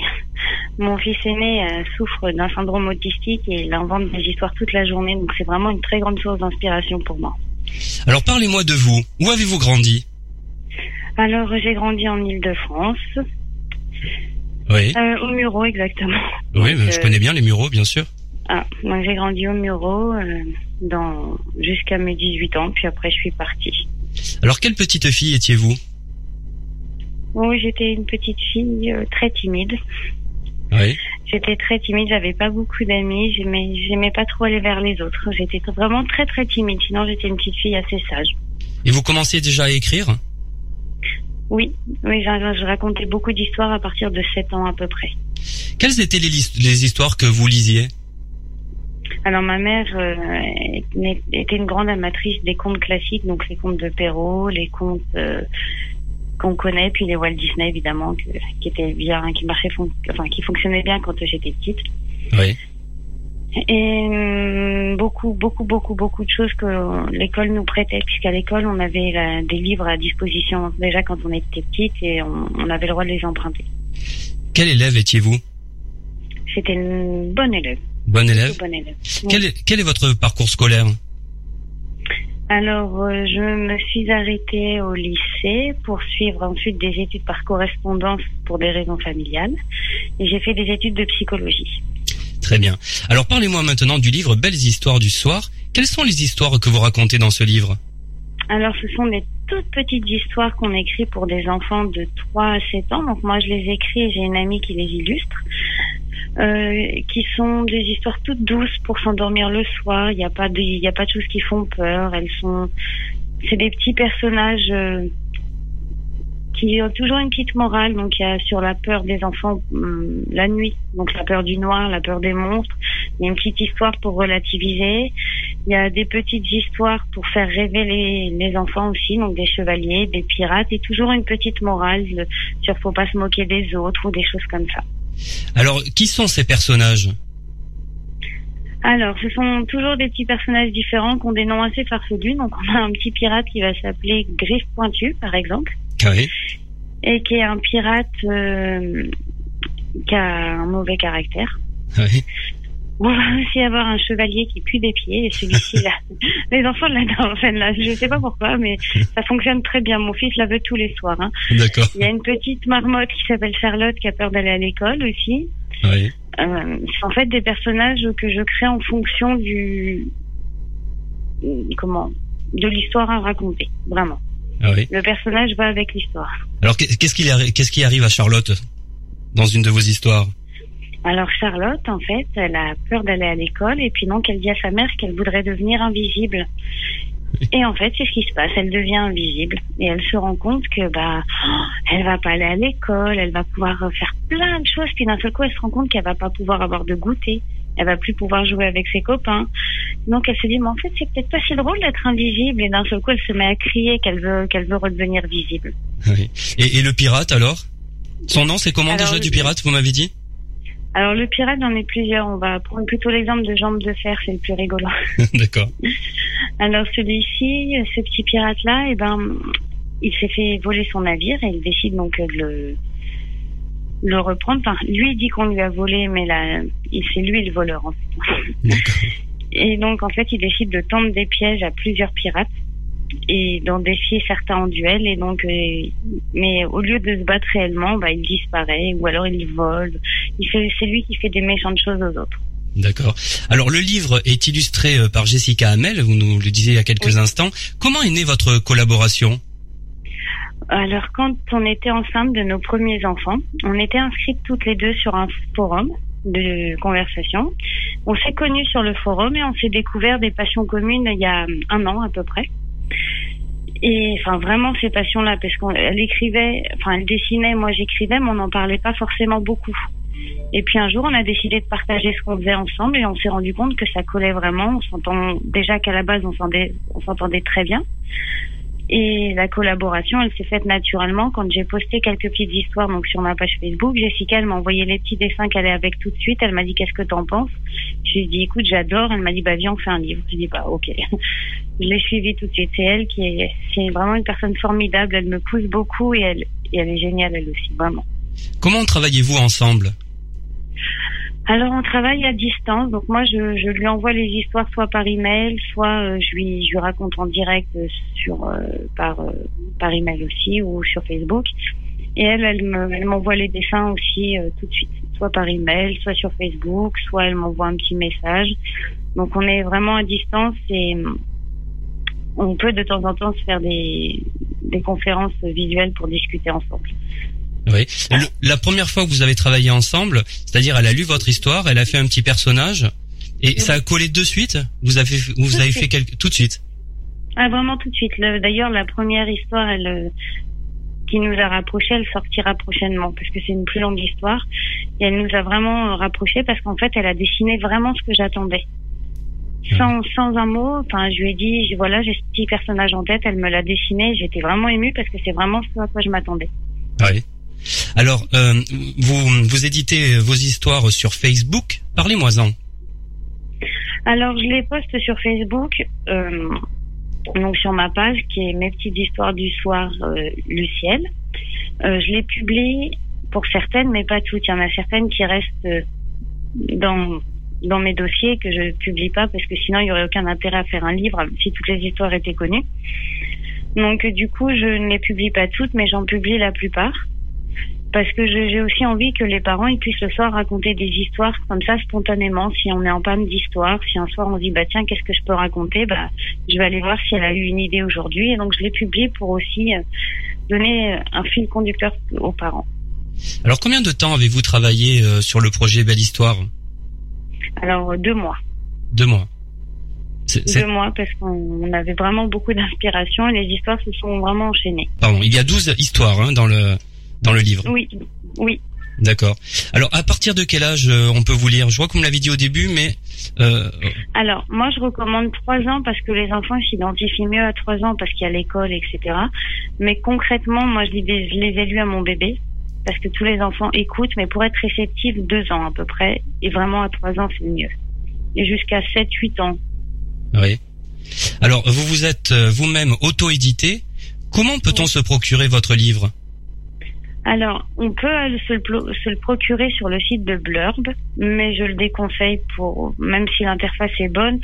Mon fils aîné euh, souffre d'un syndrome autistique et il invente des histoires toute la journée, donc c'est vraiment une très grande source d'inspiration pour moi. Alors parlez-moi de vous. Où avez-vous grandi? Alors j'ai grandi en Ile-de-France. Oui. Euh, au Muro exactement. Oui, je connais bien les Mureaux, bien sûr. Ah, moi j'ai grandi au Muro euh, dans jusqu'à mes 18 ans, puis après je suis partie. Alors quelle petite fille étiez-vous? Oui, j'étais une petite fille euh, très timide. Oui. J'étais très timide, j'avais pas beaucoup d'amis, j'aimais, j'aimais pas trop aller vers les autres. J'étais vraiment très très timide, sinon j'étais une petite fille assez sage. Et vous commenciez déjà à écrire? Oui, oui, je, racontais beaucoup d'histoires à partir de 7 ans à peu près. Quelles étaient les, les histoires que vous lisiez? Alors ma mère euh, était une grande amatrice des contes classiques, donc les contes de Perrault, les contes euh, qu'on connaît, puis les Walt Disney évidemment, que- qui étaient bien, qui marchaient, fon- enfin qui fonctionnaient bien quand j'étais petite. Oui. Et hum, beaucoup, beaucoup, beaucoup, beaucoup de choses que l'école nous prêtait, puisqu'à l'école on avait la- des livres à disposition déjà quand on était petite et on, on avait le droit de les emprunter. Quel élève étiez-vous? C'était une bonne élève. Bon élève bonne élève. Oui. quel est, quel est votre parcours scolaire? Alors, euh, je me suis arrêtée au lycée pour suivre ensuite des études par correspondance pour des raisons familiales. Et j'ai fait des études de psychologie. Très bien. Alors parlez-moi maintenant du livre Belles histoires du soir. Quelles sont les histoires que vous racontez dans ce livre? Alors, ce sont des toutes petites histoires qu'on écrit pour des enfants de 3 à 7 ans. Donc, moi, je les écris et j'ai une amie qui les illustre. Euh, qui sont des histoires toutes douces pour s'endormir le soir. Il n'y a pas de, il y a pas de choses qui font peur. Elles sont, c'est des petits personnages euh, qui ont toujours une petite morale. Donc, il y a sur la peur des enfants hum, la nuit. Donc, la peur du noir, la peur des monstres. Il y a une petite histoire pour relativiser. Il y a des petites histoires pour faire rêver les, les enfants aussi, donc des chevaliers, des pirates, et toujours une petite morale le- sur faut pas se moquer des autres ou des choses comme ça. Alors, qui sont ces personnages? Alors, ce sont toujours des petits personnages différents qui ont des noms assez farfelus. Donc, on a un petit pirate qui va s'appeler Griffe Pointue, par exemple, Oui. et qui est un pirate euh, qui a un mauvais caractère. Oui. On va aussi avoir un chevalier qui pue des pieds et celui-ci là. (laughs) Les enfants l'adorent. Enfin, là, je sais pas pourquoi, mais ça fonctionne très bien. Mon fils la veut tous les soirs. Hein. D'accord. Il y a une petite marmotte qui s'appelle Charlotte qui a peur d'aller à l'école aussi. Oui. Euh, c'est en fait des personnages que je crée en fonction du comment de l'histoire à raconter. Vraiment. Ah oui. Le personnage va avec l'histoire. Alors, qui, qu'est-ce qui arrive à Charlotte dans une de vos histoires? Alors Charlotte, en fait, elle a peur d'aller à l'école et puis donc elle dit à sa mère qu'elle voudrait devenir invisible. Et en fait, c'est ce qui se passe. Elle devient invisible et elle se rend compte que bah, elle va pas aller à l'école, elle va pouvoir faire plein de choses. Puis d'un seul coup, elle se rend compte qu'elle va pas pouvoir avoir de goûter, elle va plus pouvoir jouer avec ses copains. Donc elle se dit mais en fait, c'est peut-être pas si drôle d'être invisible. Et d'un seul coup, elle se met à crier qu'elle veut qu'elle veut redevenir visible. Oui. Et, et le pirate alors? Son nom, c'est comment Alors, déjà du pirate, vous m'avez dit? Alors le pirate, j'en ai plusieurs. On va prendre plutôt l'exemple de Jambes de Fer, c'est le plus rigolo. (laughs) (laughs) D'accord. Alors celui-ci, ce petit pirate-là, eh ben, il s'est fait voler son navire et il décide donc de le, le reprendre. Enfin, lui il dit qu'on lui a volé, mais là, il- c'est lui le voleur en fait. (laughs) Et donc en fait, il décide de tendre des pièges à plusieurs pirates et d'en défier certains en duel. Et donc, euh, mais au lieu de se battre réellement, bah, il disparaît ou alors il vole. Il fait, c'est lui qui fait des méchantes choses aux autres. D'accord. Alors le livre est illustré euh, par Jessica Hamel, vous nous le disiez il y a quelques instants. Comment est née votre collaboration? Alors, quand on était ensemble de nos premiers enfants, on était inscrites toutes les deux sur un forum de conversation. On s'est connus sur le forum et on s'est découvert des passions communes il y a un an à peu près. Et enfin vraiment ces passions-là, parce qu'elle écrivait, enfin elle dessinait, moi j'écrivais, mais on n'en parlait pas forcément beaucoup. Et puis un jour, on a décidé de partager ce qu'on faisait ensemble et on s'est rendu compte que ça collait vraiment. On s'entend déjà qu'à la base, on s'entendait, on s'entendait très bien. Et la collaboration, elle s'est faite naturellement quand j'ai posté quelques petites histoires donc sur ma page Facebook. Jessica, elle m'a envoyé les petits dessins qu'elle est avec tout de suite. Elle m'a dit qu'est-ce que t'en penses? Je lui ai dit écoute, j'adore. Elle m'a dit bah viens, on fait un livre. Je lui ai dit bah ok. (laughs) Je l'ai suivie tout de suite. C'est elle qui est, c'est vraiment une personne formidable. Elle me pousse beaucoup et elle, et elle est géniale elle aussi, vraiment. Comment travaillez-vous ensemble? Alors on travaille à distance, donc moi je, je lui envoie les histoires soit par email, soit euh, je lui je lui raconte en direct euh, sur euh, par euh, par email aussi ou sur Facebook. Et elle elle me elle m'envoie les dessins aussi euh, tout de suite, soit par email, soit sur Facebook, soit elle m'envoie un petit message. Donc on est vraiment à distance et on peut de temps en temps se faire des, des conférences visuelles pour discuter ensemble. Oui. la première fois que vous avez travaillé ensemble, c'est-à-dire elle a lu votre histoire, elle a fait un petit personnage, et ça a collé de suite. Vous avez vous avez fait quelque tout de suite. Ah vraiment tout de suite. D'ailleurs la première histoire, elle euh, qui nous a rapprochés, elle sortira prochainement parce que c'est une plus longue histoire et elle nous a vraiment rapprochés parce qu'en fait elle a dessiné vraiment ce que j'attendais. Sans, sans un mot, enfin je lui ai dit voilà j'ai ce petit personnage en tête, elle me l'a dessiné, j'étais vraiment émue parce que c'est vraiment ce à quoi je m'attendais. Oui. Alors, euh, vous, éditez vos histoires sur Facebook. Parlez-moi-en. Alors, je les poste sur Facebook, euh, donc sur ma page qui est Mes petites histoires du soir, euh. Euh, je les publie pour certaines, mais pas toutes. Il y en a certaines qui restent dans dans mes dossiers que je publie pas parce que sinon il y aurait aucun intérêt à faire un livre si toutes les histoires étaient connues. Donc du coup, je ne les publie pas toutes, mais j'en publie la plupart parce que j'ai aussi envie que les parents ils puissent le soir raconter des histoires comme ça spontanément. Si on est en panne d'histoire, si un soir on se dit bah tiens qu'est-ce que je peux raconter, bah je vais aller voir si elle a eu une idée aujourd'hui et donc je l'ai publié pour aussi euh, donner un fil conducteur aux parents. Alors combien de temps avez-vous travaillé euh, sur le projet Belle Histoire? Alors deux mois. Deux mois. Deux mois parce qu'on avait vraiment beaucoup d'inspiration et les histoires se sont vraiment enchaînées. Pardon, il y a douze histoires hein, dans le dans le livre. Oui, oui. D'accord. Alors, à partir de quel âge euh, on peut vous lire? Je vois vous me l'avez dit au début, mais... Euh... Alors, moi, je recommande trois ans parce que les enfants s'identifient mieux à trois ans parce qu'il y a l'école, etc. Mais concrètement, moi, je les, je les ai lus à mon bébé parce que tous les enfants écoutent, mais pour être réceptifs, deux ans à peu près. Et vraiment, à trois ans, c'est mieux. Et jusqu'à sept, huit ans. Oui. Alors, vous vous êtes euh, vous-même auto-édité. Comment peut-on se procurer votre livre? Alors, on peut se le, se le, procurer sur le site de Blurb, mais je le déconseille pour, même si l'interface est bonne,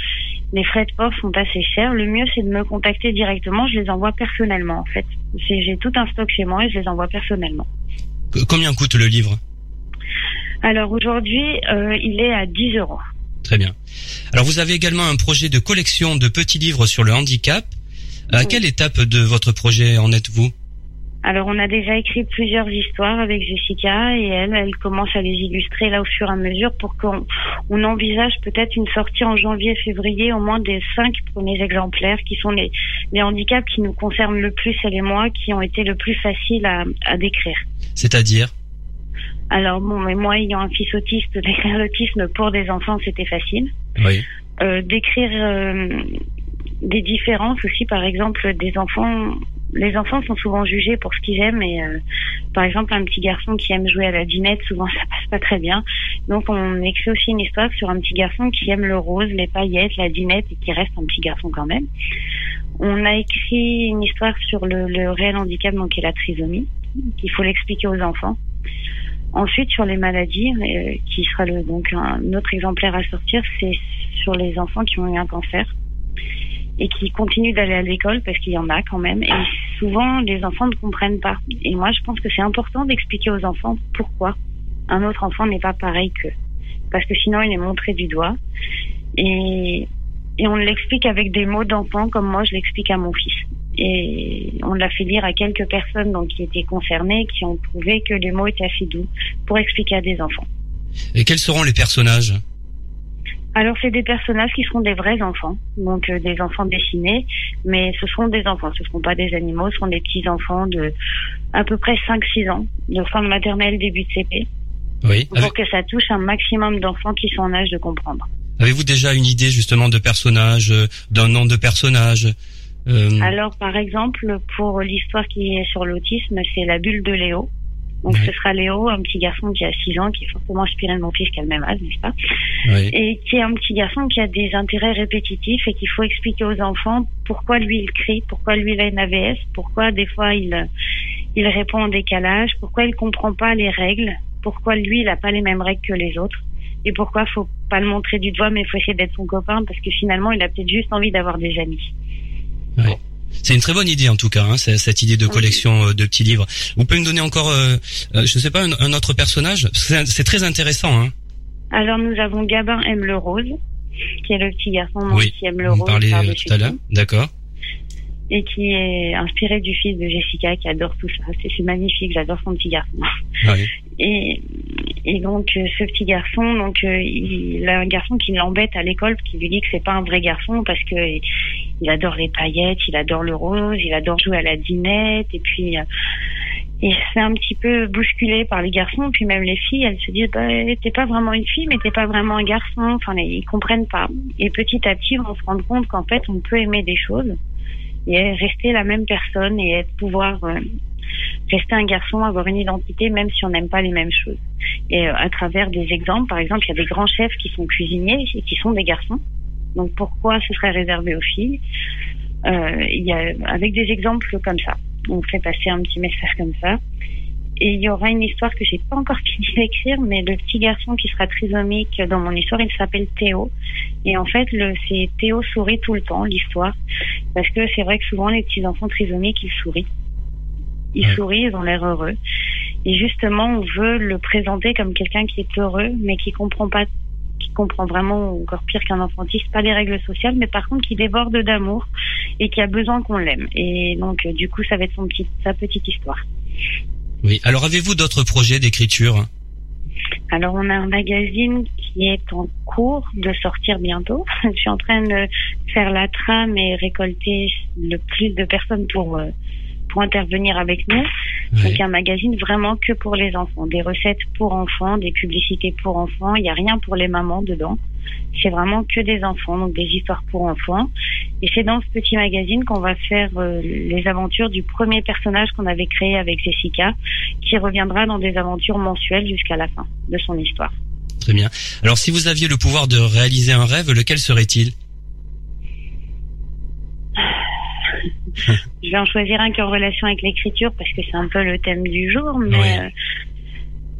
les frais de port sont assez chers. Le mieux, c'est de me contacter directement. Je les envoie personnellement, en fait. J'ai tout un stock chez moi et je les envoie personnellement. Combien coûte le livre? Alors aujourd'hui, euh, il est à 10 euros. Très bien. Alors vous avez également un projet de collection de petits livres sur le handicap. À quelle étape de votre projet en êtes-vous? Alors on a déjà écrit plusieurs histoires avec Jessica et elle, elle commence à les illustrer là au fur et à mesure pour qu'on on envisage peut-être une sortie en janvier-février au moins des cinq premiers exemplaires qui sont les, les handicaps qui nous concernent le plus elle et moi, qui ont été le plus faciles à, à décrire. C'est-à-dire? Alors bon, mais moi ayant un fils autiste, (laughs) décrire l'autisme pour des enfants c'était facile. Oui. Euh, décrire euh, des différences aussi, par exemple, des enfants les enfants sont souvent jugés pour ce qu'ils aiment et euh, par exemple un petit garçon qui aime jouer à la dinette souvent (laughs) ça passe pas très bien. Donc on écrit aussi une histoire sur un petit garçon qui aime le rose les paillettes la dinette et qui reste un petit garçon quand même. On a écrit une histoire sur le, le réel handicap donc qui est la trisomie qu'il faut l'expliquer aux enfants. Ensuite sur les maladies euh, qui sera le, donc un autre exemplaire à sortir c'est sur les enfants qui ont eu un cancer et qui continuent d'aller à l'école parce qu'il y en a quand même. Et souvent, les enfants ne comprennent pas. Et moi, je pense que c'est important d'expliquer aux enfants pourquoi un autre enfant n'est pas pareil qu'eux. Parce que sinon, il est montré du doigt. Et, et on l'explique avec des mots d'enfant comme moi, je l'explique à mon fils. Et on l'a fait lire à quelques personnes donc, qui étaient concernées, qui ont trouvé que les mots étaient assez doux pour expliquer à des enfants. Et quels seront les personnages? Alors c'est des personnages qui seront des vrais enfants, donc euh, des enfants dessinés, mais ce seront des enfants, ce ne seront pas des animaux, ce seront des petits enfants de à peu près 5-6 ans, de fin de maternelle, début de CP. Oui. Pour que ça touche un maximum d'enfants qui sont en âge de comprendre. Avez-vous déjà une idée justement de personnages, euh, d'un nom de personnage euh... Alors par exemple, pour l'histoire qui est sur l'autisme, c'est la bulle de Léo. Donc ce sera Léo, un petit garçon qui a 6 ans, qui est fortement inspiré de mon fils qui a le même âge, n'est-ce pas oui. Et qui est un petit garçon qui a des intérêts répétitifs et qu'il faut expliquer aux enfants pourquoi lui il crie, pourquoi lui il a une AVS, pourquoi des fois il il répond en décalage, pourquoi il comprend pas les règles, pourquoi lui il a pas les mêmes règles que les autres et pourquoi faut pas le montrer du doigt mais faut essayer d'être son copain parce que finalement il a peut-être juste envie d'avoir des amis. Oui. C'est une très bonne idée en tout cas, hein, cette idée de collection euh, de petits livres. Vous pouvez me donner encore, euh, euh, je sais pas, un, un autre personnage? C'est très intéressant. Hein. Alors nous avons Gabin aime le rose, qui est le petit garçon oui, qui aime le rose. Parlez tout à l'heure, d'accord. et qui est inspiré du fils de Jessica qui adore tout ça. C'est magnifique, j'adore son petit garçon. Et, et donc euh, ce petit garçon, donc euh, il a un garçon qui l'embête à l'école, qui lui dit que c'est pas un vrai garçon parce que il adore les paillettes, il adore le rose, il adore jouer à la dinette et puis euh, il s'est un petit peu bousculé par les garçons, puis même les filles, elles se disent bah, t'es pas vraiment une fille, mais t'es pas vraiment un garçon. Enfin, ils comprennent pas. Et petit à petit, on se rend compte qu'en fait, on peut aimer des choses et rester la même personne et pouvoir euh, rester un garçon, avoir une identité, même si on n'aime pas les mêmes choses. Et euh, à travers des exemples, par exemple, il y a des grands chefs qui sont cuisiniers et qui sont des garçons. Donc pourquoi ce serait réservé aux filles? Euh, Il y a avec des exemples comme ça, on fait passer un petit message comme ça. Et il y aura une histoire que j'ai pas encore (laughs) fini d'écrire, mais le petit garçon qui sera trisomique dans mon histoire, il s'appelle Théo. Et en fait, c'est Théo sourit tout le temps, l'histoire. Parce que c'est vrai que souvent, les petits enfants trisomiques, ils sourient. Ils sourient, ils ont l'air heureux. Et justement, on veut le présenter comme quelqu'un qui est heureux, mais qui comprend pas, qui comprend vraiment, encore pire qu'un enfantiste, pas les règles sociales, mais par contre qui déborde d'amour et qui a besoin qu'on l'aime. Et donc, du coup, ça va être son petit, sa petite histoire. Oui. Alors avez-vous d'autres projets d'écriture? Alors on a un magazine qui est en cours de sortir bientôt. (laughs) Je suis en train de faire la trame et récolter le plus de personnes pour euh, pour intervenir avec nous. Donc un magazine vraiment que pour les enfants, des recettes pour enfants, des publicités pour enfants. Il n'y a rien pour les mamans dedans. C'est vraiment que des enfants, donc des histoires pour enfants. Et c'est dans ce petit magazine qu'on va faire euh, les aventures du premier personnage qu'on avait créé avec Jessica, qui reviendra dans des aventures mensuelles jusqu'à la fin de son histoire. Très bien. Alors si vous aviez le pouvoir de réaliser un rêve, lequel serait-il? (laughs) Je vais en choisir un qui est en relation avec l'écriture parce que c'est un peu le thème du jour, mais euh,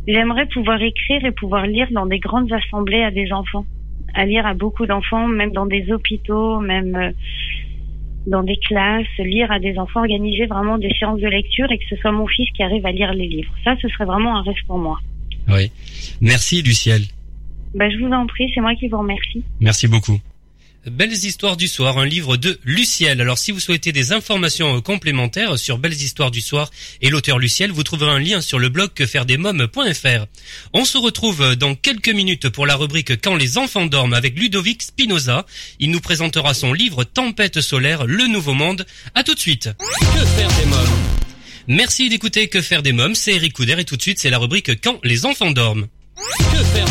j'aimerais pouvoir écrire et pouvoir lire dans des grandes assemblées à des enfants, à lire à beaucoup d'enfants, même dans des hôpitaux, même euh, dans des classes, lire à des enfants, organiser vraiment des séances de lecture et que ce soit mon fils qui arrive à lire les livres. Ça, ce serait vraiment un rêve pour moi. Oui. Merci, Luciel. Bah, je vous en prie, c'est moi qui vous remercie. Merci beaucoup. Belles histoires du soir, un livre de Luciel. Alors si vous souhaitez des informations euh, complémentaires sur Belles histoires du soir et l'auteur Luciel, vous trouverez un lien sur le blog quefairedesmoms.fr. On se retrouve euh, dans quelques minutes pour la rubrique Quand les enfants dorment avec Ludovic Spinoza. Il nous présentera son livre Tempête solaire, le nouveau monde. À tout de suite. Que faire des mômes? Merci d'écouter Que faire des mômes, c'est Eric Couder et tout de suite c'est la rubrique Quand les enfants dorment. Que faire des mômes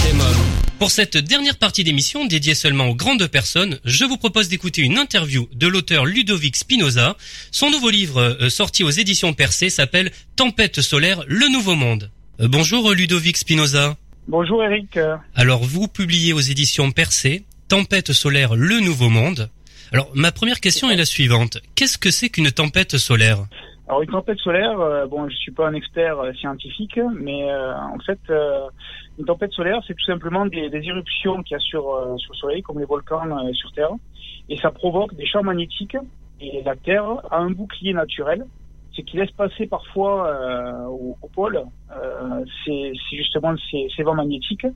pour cette dernière partie d'émission dédiée seulement aux grandes personnes, je vous propose d'écouter une interview de l'auteur Ludovic Spinoza. Son nouveau livre euh, sorti aux éditions Percé s'appelle Tempête solaire, le nouveau monde. Euh, bonjour Ludovic Spinoza. Bonjour Eric. Alors vous publiez aux éditions Percé Tempête solaire, le nouveau monde. Alors ma première question est la suivante. Qu'est-ce que c'est qu'une tempête solaire? Alors une tempête solaire, euh, bon, je suis pas un expert scientifique, mais en fait, une tempête solaire, c'est tout simplement des, éruptions qu'il y a sur, euh, sur le Soleil, comme les volcans euh, sur Terre, et ça provoque des champs magnétiques. Et la Terre a un bouclier naturel, c'est qui laisse passer parfois euh, au, pôle euh, c'est justement ces, vents magnétiques,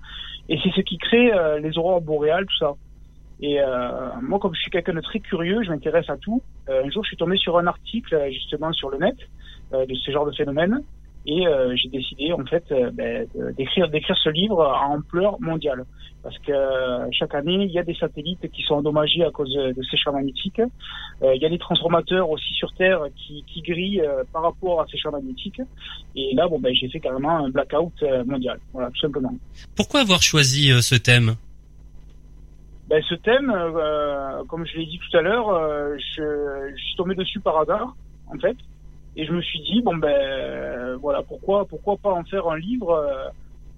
et c'est ce qui crée les aurores boréales, tout ça. Et moi, comme je suis quelqu'un de très curieux, je m'intéresse à tout. un jour, je suis tombé sur un article justement sur le net de ce genre de phénomène et euh, j'ai décidé en fait euh, ben, d'écrire d'écrire ce livre à ampleur mondiale. Parce que euh, chaque année il y a des satellites qui sont endommagés à cause de ces champs magnétiques. Il y a des transformateurs aussi sur Terre qui, qui grillent par rapport à ces champs magnétiques. Et là bon ben j'ai fait carrément un blackout mondial. Voilà tout simplement. Pourquoi avoir choisi ce thème? Ben, ce thème comme je l'ai dit tout à l'heure je, je suis tombé dessus par hasard en fait et je me suis dit bon ben voilà pourquoi pourquoi pas en faire un livre euh,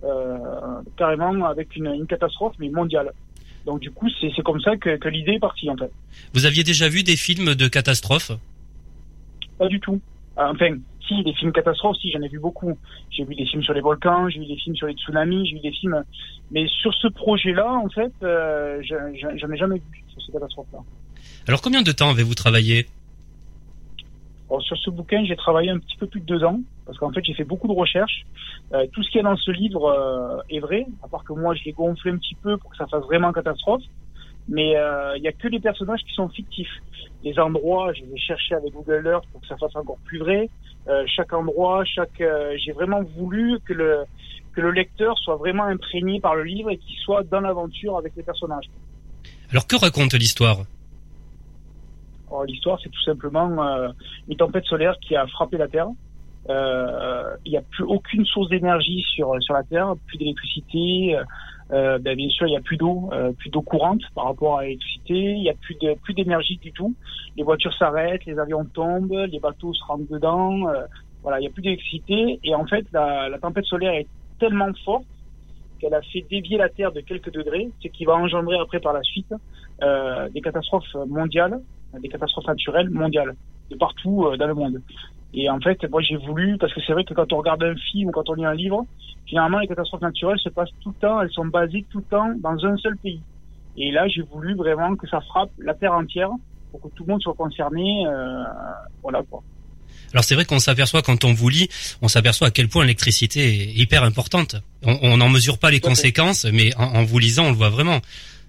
euh, carrément avec une, une, catastrophe mais mondiale. Donc du coup c'est comme ça que, que l'idée est partie en fait. Vous aviez déjà vu des films de catastrophes? Pas du tout. Euh, enfin si des films catastrophes si j'en ai vu beaucoup. J'ai vu des films sur les volcans, j'ai vu des films sur les tsunamis, j'ai vu des films mais sur ce projet là en fait euh, j'en ai jamais vu sur ces catastrophes là. Alors combien de temps avez-vous travaillé? Sur ce bouquin, j'ai travaillé un petit peu plus de deux ans, parce qu'en fait, j'ai fait beaucoup de recherches. Euh, tout ce qui est dans ce livre euh, est vrai, à part que moi, je l'ai gonflé un petit peu pour que ça fasse vraiment catastrophe. mais euh, il y a que les personnages qui sont fictifs. Les endroits, je vais chercher avec Google Earth pour que ça fasse encore plus vrai. Euh, chaque endroit, chaque, euh, j'ai vraiment voulu que le que le lecteur soit vraiment imprégné par le livre et qu'il soit dans l'aventure avec les personnages. Alors que raconte l'histoire? L'histoire, c'est tout simplement euh, une tempête solaire qui a frappé la Terre. Euh, Il n'y a plus aucune source d'énergie sur sur la Terre, plus d'électricité. Euh, ben, bien sûr, il n'y a plus d'eau, plus d'eau courante par rapport à l'électricité. Il n'y a plus de plus d'énergie du tout. Les voitures s'arrêtent, les avions tombent, les bateaux se rentrent dedans. Voilà, il n'y a plus d'électricité. Et en fait, la, tempête solaire est tellement forte qu'elle a fait dévier la Terre de quelques degrés, ce qui va engendrer après par la suite des catastrophes mondiales, des catastrophes naturelles mondiales, de partout euh, dans le monde. Et en fait, moi j'ai voulu, parce que c'est vrai que quand on regarde un film ou quand on lit un livre, finalement les catastrophes naturelles se passent tout le temps, elles sont basées tout le temps dans un seul pays. Et là, j'ai voulu vraiment que ça frappe la Terre entière pour que tout le monde soit concerné. Euh, voilà quoi. Alors c'est vrai qu'on s'aperçoit quand on vous lit, on s'aperçoit à quel point l'électricité est hyper importante. On n'en mesure pas les conséquences, mais en, en, vous lisant, on le voit vraiment.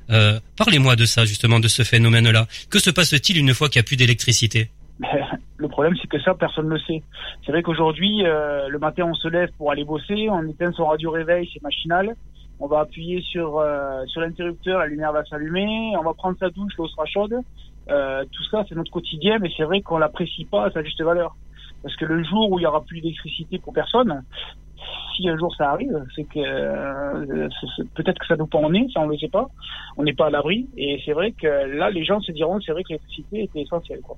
Euh, Parlez-moi de ça justement, de ce phénomène-là. Que se passe-t-il une fois qu'il n'y a plus d'électricité (laughs) le problème, c'est que ça, personne ne le sait. C'est vrai qu'aujourd'hui, euh, le matin, on se lève pour aller bosser, on éteint son radio réveil, c'est machinal. On va appuyer sur euh, sur l'interrupteur, la lumière va s'allumer. On va prendre sa douche, l'eau sera chaude. Tout ça, c'est notre quotidien, mais c'est vrai qu'on l'apprécie pas à sa juste valeur. Parce que le jour où il y aura plus d'électricité pour personne, si un jour ça arrive, c'est que euh, peut-être que ça nous pend au nez, ça on le sait pas. On n'est pas à l'abri, et c'est vrai que là, les gens se diront, c'est vrai que l'électricité était essentielle, quoi.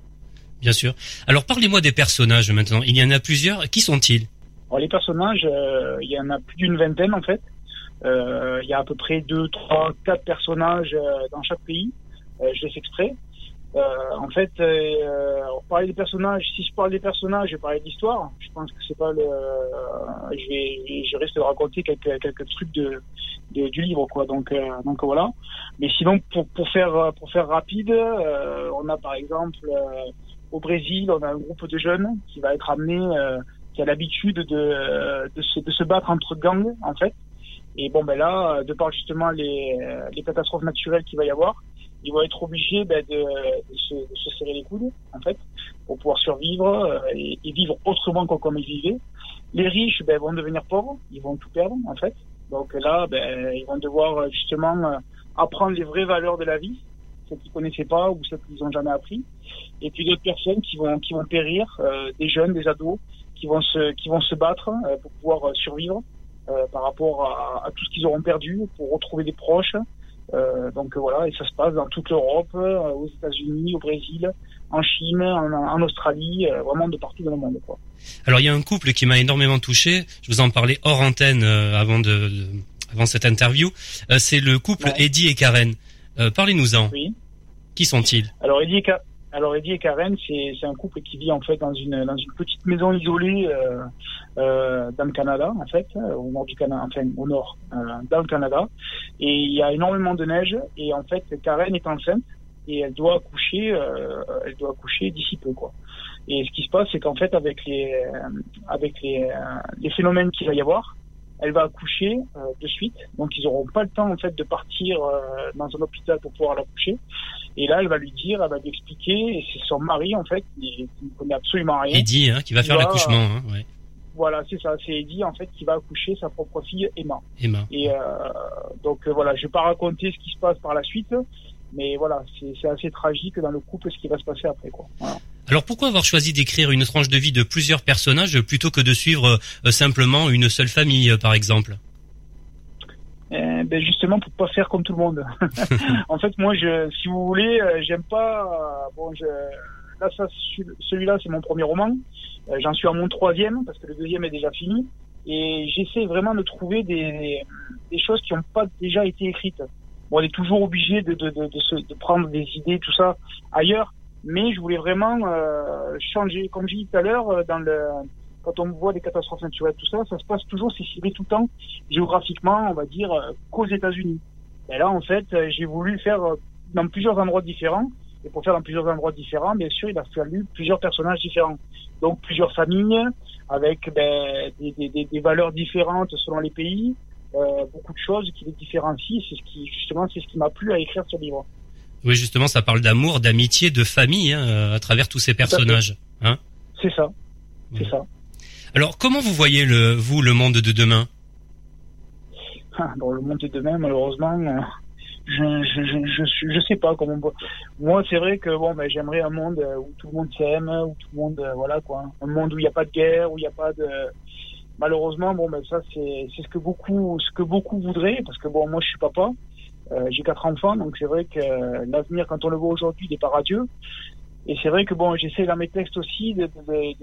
Bien sûr. Alors parlez-moi des personnages maintenant. Il y en a plusieurs. Qui sont-ils? Alors, Les personnages, euh, il y en a plus d'une vingtaine en fait. Euh, il y a à peu près deux, trois, quatre personnages dans chaque pays. Je laisse exprès. Euh, en fait, on parlait des personnages. Si je parle des personnages, je parler d'histoire. Je pense que c'est pas le. je vais, je risque de raconter quelques quelques trucs de, de du livre, quoi. Donc donc voilà. Mais sinon, pour pour faire pour faire rapide, on a par exemple au Brésil, on a un groupe de jeunes qui va être amené, euh, qui a l'habitude de, de, se, de se battre entre gangs, en fait. Et bon, ben là, de par justement les, les catastrophes naturelles qu'il va y avoir, ils vont être obligés ben, de, de, se, de, se, serrer les coudes, en fait, pour pouvoir survivre euh, et, et, vivre autrement que comme ils. Les riches ben, vont devenir pauvres, ils vont tout perdre, en fait. Donc là, ben, ils vont devoir justement apprendre les vraies valeurs de la vie, celles qu'ils connaissaient pas ou celles qu'ils ont jamais appris. Et puis d'autres personnes qui vont qui vont périr, euh, des jeunes, des ados, qui vont se qui vont se battre euh, pour pouvoir euh, survivre euh, par rapport à, à, tout ce qu'ils auront perdu, pour retrouver des proches. Donc voilà, et ça se passe dans toute l'Europe, aux États-Unis, au Brésil, en Chine, en, en Australie, vraiment de partout dans le monde. Quoi. Alors il y a un couple qui m'a énormément touché. Je vous en parlais hors antenne avant de, de avant cette interview. c'est le couple ouais. Eddie et Karen. Euh, Parlez-nous-en. Oui. Qui sont-ils? Alors Eddie et, Ka alors Eddie et Karen, c'est un couple qui vit en fait dans une petite maison isolée euh, euh, dans le Canada en fait, au nord du Canada, enfin au nord, euh, dans le Canada. Et il y a énormément de neige et en fait Karen est enceinte et elle doit accoucher, euh, elle doit accoucher d'ici peu quoi. Et ce qui se passe, c'est qu'en fait avec les avec les phénomènes qu'il va y avoir, elle va accoucher euh, de suite. Donc ils n'auront pas le temps en fait de partir euh, dans un hôpital pour pouvoir l'accoucher. Et là, elle va lui dire, elle va lui expliquer, et c'est son mari en fait qui, qui, ne connaît absolument rien. Eddie, hein, qui va faire l'accouchement. Hein, ouais. Voilà, c'est ça, c'est Eddie en fait qui va accoucher sa propre fille Emma. Emma. Et euh, donc euh, voilà, je vais pas raconter ce qui se passe par la suite, mais voilà, c'est assez tragique dans le couple ce qui va se passer après quoi. Voilà. Alors pourquoi avoir choisi d'écrire une tranche de vie de plusieurs personnages plutôt que de suivre euh, simplement une seule famille, par exemple? Euh, ben justement pour pas faire comme tout le monde. (laughs) (laughs) en fait, moi, je, si vous voulez, euh, j'aime pas. Euh, bon, je, là, ça, celui-là, c'est mon premier roman. Euh, J'en suis à mon troisième parce que le deuxième est déjà fini. Et j'essaie vraiment de trouver des, des choses qui n'ont pas déjà été écrites. Bon, on est toujours obligé de, de, de, de, se, de prendre des idées, tout ça, ailleurs. Mais je voulais vraiment euh, changer, comme j'ai dit tout à l'heure, dans le quand on voit des catastrophes naturelles, tout ça, ça se passe toujours, c'est ciblé tout le temps, géographiquement, on va dire, qu'aux États-Unis. Et là, en fait, j'ai voulu faire dans plusieurs endroits différents. Et pour faire dans plusieurs endroits différents, bien sûr, il a fallu plusieurs personnages différents. Donc plusieurs familles, avec ben, des, des, des, valeurs différentes selon les pays, euh, beaucoup de choses qui les différencient. C'est ce qui, justement, c'est ce qui m'a plu à écrire ce livre. Oui, justement, ça parle d'amour, d'amitié, de famille hein, à travers tous ces personnages. Hein C'est ça. C'est ça. Alors, comment vous voyez le vous le monde de demain? Ah, Dans le monde de demain, malheureusement, euh, je je, je, je, je sais pas comment. Moi, c'est vrai que bon, ben, j'aimerais un monde euh, où tout le monde s'aime, où tout le monde, euh, voilà quoi, un monde où il n'y a pas de guerre, où il n'y a pas de. Malheureusement, bon, ben ça, c'est c'est ce que beaucoup ce que beaucoup voudraient, parce que bon, moi, je suis papa. Euh, j'ai quatre enfants, donc c'est vrai que l'avenir, quand on le voit aujourd'hui, n'est pas radieux. Et c'est vrai que bon, j'essaie dans mes textes aussi de,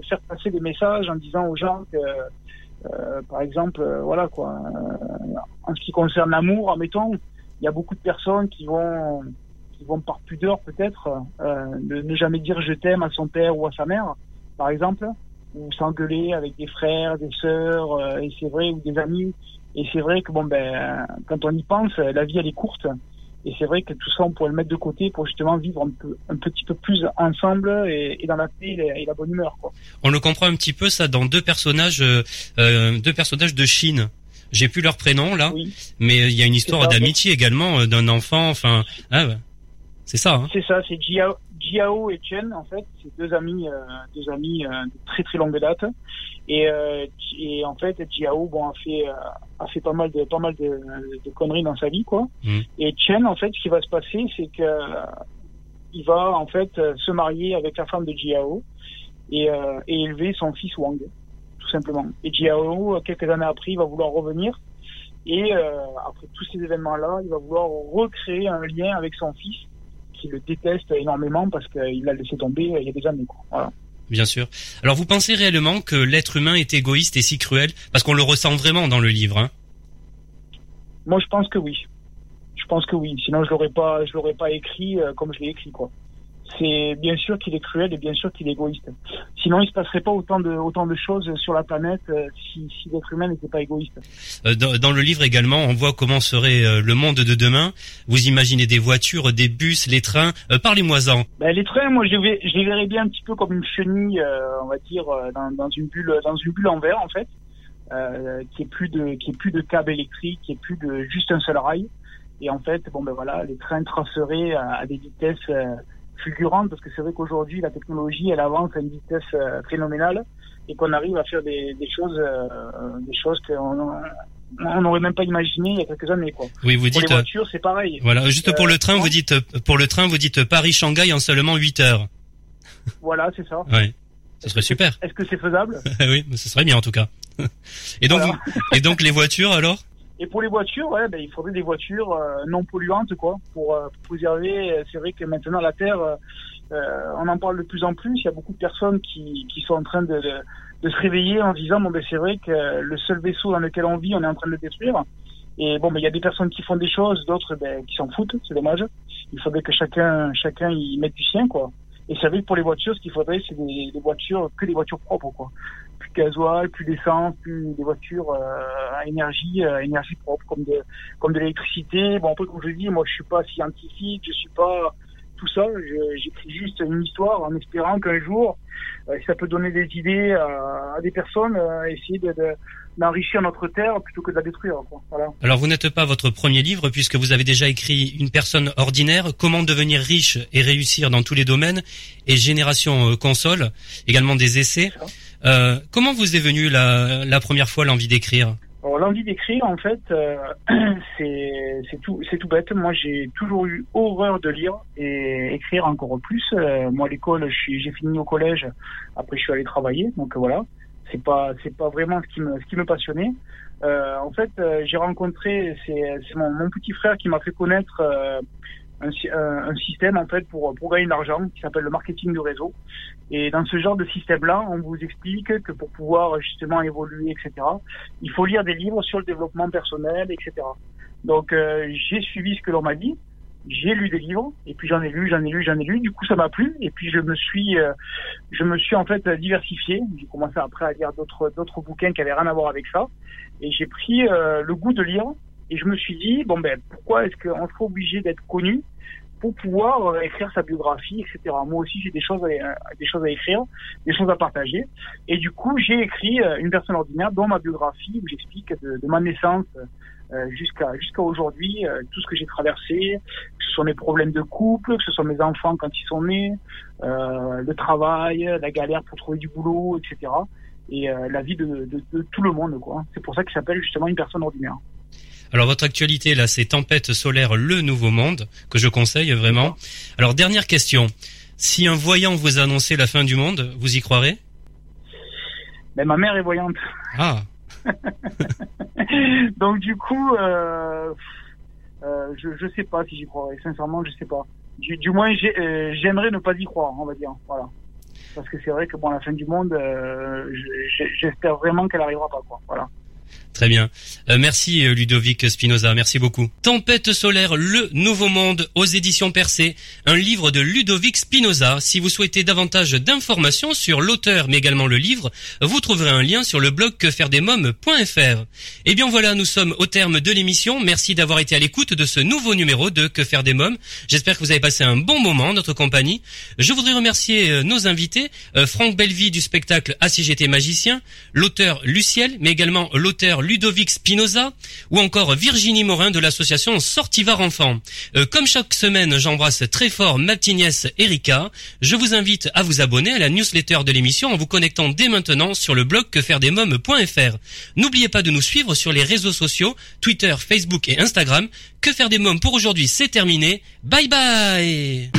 faire passer des messages en disant aux gens que, euh, par exemple, euh, voilà quoi, euh, en ce qui concerne l'amour, admettons, il y a beaucoup de personnes qui vont, qui vont par pudeur peut-être, euh, ne jamais dire je t'aime à son père ou à sa mère, par exemple, ou s'engueuler avec des frères, des sœurs, et c'est vrai, ou des amis. Et c'est vrai que bon ben, quand on y pense, la vie elle est courte. Et c'est vrai que tout ça, on pourrait le mettre de côté pour justement vivre un, peu, un petit peu plus ensemble et, et dans la paix et la, bonne humeur. Quoi. On le comprend un petit peu ça dans deux personnages, euh, euh deux personnages de Chine. J'ai plus leur prénom là, oui. mais il y a une histoire d'amitié également euh, d'un enfant. Enfin, ah, c'est ça. Hein. C'est ça, c'est Jiao, Jiao et Chen en fait, c'est deux amis, euh, deux amis euh, de très très longue date. Et, euh, et en fait, Jiao bon a fait a fait pas mal de pas mal de, de conneries dans sa vie quoi. Mm. Et Chen en fait, ce qui va se passer, c'est que il va en fait se marier avec la femme de Jiao et, et élever son fils Wang, tout simplement. Et Jiao, quelques années après, il va vouloir revenir. Et après tous ces événements-là, il va vouloir recréer un lien avec son fils qui le déteste énormément parce qu'il l'a laissé tomber il y a des années. Quoi. Voilà. Bien sûr. Alors vous pensez réellement que l'être humain est égoïste et si cruel? Parce qu'on le ressent vraiment dans le livre. Hein Moi je pense que oui. Je pense que oui. Sinon je l'aurais pas, je l'aurais pas écrit euh, comme je l'ai écrit quoi c'est bien sûr qu'il est cruel et bien sûr qu'il est égoïste. Sinon, il se passerait pas autant de autant de choses sur la planète euh, si, si l'être humain n'était pas égoïste. Euh, dans, dans, le livre également, on voit comment serait euh, le monde de demain. Vous imaginez des voitures, des bus, les trains. Euh, Parlez-moi-en. Ben, les trains, moi, je, vais, je les verrais bien un petit peu comme une chenille, euh, on va dire, dans, dans, une bulle, dans une bulle en verre, en fait, qui est plus de qui est plus de câbles électriques, qui est plus de juste un seul rail. Et en fait, bon ben voilà, les trains traceraient à, à des vitesses fulgurante parce que c'est vrai qu'aujourd'hui la technologie elle avance à une vitesse euh, phénoménale et qu'on arrive à faire des, des choses euh, des choses qu'on on n'aurait même pas imaginé il y a quelques années quoi. Oui, vous pour dites les voitures, c'est pareil. Voilà, juste pour le train, vous dites pour le train, vous dites Paris Shanghai en seulement 8 heures. Voilà, c'est ça. Oui. Ce serait super. Est-ce que c'est faisable? (laughs) Oui, ce serait bien en tout cas. (laughs) Et donc et donc les voitures alors? Et pour les voitures, ouais, ben, il faudrait des voitures euh, non polluantes, quoi, pour, euh, préserver. C'est vrai que maintenant la Terre, euh, euh, on en parle de plus en plus. Il y a beaucoup de personnes qui, qui sont en train de, de, de se réveiller en disant bon ben c'est vrai que le seul vaisseau dans lequel on vit, on est en train de le détruire. Et bon, ben il y a des personnes qui font des choses, d'autres ben, qui s'en foutent. C'est dommage. Il faudrait que chacun chacun y mette du sien, quoi. Et c'est vrai que pour les voitures, ce qu'il faudrait, c'est des, voitures que des voitures propres, quoi plus de plus d'essence, plus des voitures euh, à énergie, euh, énergie propre, comme de comme de l'électricité. Bon après comme je dis, moi je suis pas scientifique, je suis pas tout ça. Je- J'écris juste une histoire en espérant qu'un jour euh, ça peut donner des idées à, à des personnes, euh, essayer de de- d'enrichir notre terre plutôt que de la détruire. Quoi. Voilà. Alors vous n'êtes pas votre premier livre puisque vous avez déjà écrit Une personne ordinaire, comment devenir riche et réussir dans tous les domaines et Génération euh, console, également des essais. Euh, comment vous est venue la, la première fois l'envie d'écrire? L'envie d'écrire, en fait, euh, (clears throat) c'est tout tout bête. Moi, j'ai toujours eu horreur de lire et écrire encore plus. Euh, moi, à l'école, j'ai fini au collège. Après, je suis allé travailler. Donc euh, voilà, c'est pas c'est pas vraiment ce qui me ce qui me passionnait. Euh, en fait, euh, j'ai rencontré c'est c'est mon, mon petit frère qui m'a fait connaître. euh, un, un- système en fait pour pour gagner de l'argent qui s'appelle le marketing de réseau et dans ce genre de système-là, on vous explique que pour pouvoir justement évoluer, etc., il faut lire des livres sur le développement personnel, etc. Donc euh, j'ai suivi ce que l'on m'a dit, j'ai lu des livres, et puis j'en ai lu, j'en ai lu, j'en ai lu. Du coup, ça m'a plu, et puis je me suis, euh, je me suis en fait diversifié. J'ai commencé après à lire d'autres d'autres bouquins qui avaient rien à voir avec ça, et j'ai pris euh, le goût de lire. Et je me suis dit bon ben pourquoi est-ce qu'on serait obligé d'être connu pour pouvoir euh, écrire sa biographie, etc. Moi aussi, j'ai des choses, à, des choses à écrire, des choses à partager. Et du coup, j'ai écrit euh, une personne ordinaire dans ma biographie où j'explique de, de ma naissance euh, jusqu'à jusqu'à aujourd'hui, euh, tout ce que j'ai traversé, que ce soit mes problèmes de couple, que ce soit mes enfants quand ils sont nés, euh, le travail, la galère pour trouver du boulot, etc. Et la vie de, de, de, tout le monde, quoi. C'est pour ça qu'il s'appelle justement une personne ordinaire. Alors votre actualité là, c'est Tempête solaire, le nouveau monde que je conseille vraiment. Alors dernière question, si un voyant vous annonçait la fin du monde, vous y croirez? Mais ma mère est voyante. Ah. (laughs) Donc du coup, euh, euh, je je sais pas si j'y croirais. Sincèrement, je sais pas. Du, moins, euh, j'aimerais ne pas y croire, on va dire. Voilà. Parce que c'est vrai que bon, la fin du monde, j'espère vraiment qu'elle arrivera pas, quoi. Voilà. Très bien. Euh, merci euh, Ludovic Spinoza, merci beaucoup. Tempête solaire, le nouveau monde aux éditions Percé, un livre de Ludovic Spinoza. Si vous souhaitez davantage d'informations sur l'auteur mais également le livre, vous trouverez un lien sur le blog quefairedesmoms.fr. Eh bien voilà, nous sommes au terme de l'émission. Merci d'avoir été à l'écoute de ce nouveau numéro de Que faire des mômes. J'espère que vous avez passé un bon moment en notre compagnie. Je voudrais remercier euh, nos invités, Franck Bellevie du spectacle Assigété magicien, l'auteur Luciel, mais également l'auteur Ludovic Spinoza ou encore Virginie Morin de l'association Sortivar Enfants. Euh, comme chaque semaine, j'embrasse très fort ma petite Erika. Je vous invite à vous abonner à la newsletter de l'émission en vous connectant dès maintenant sur le blog quefairedesmoms.fr. N'oubliez pas de nous suivre sur les réseaux sociaux, Twitter, Facebook et Instagram. Que faire des mômes pour aujourd'hui, c'est terminé. Bye bye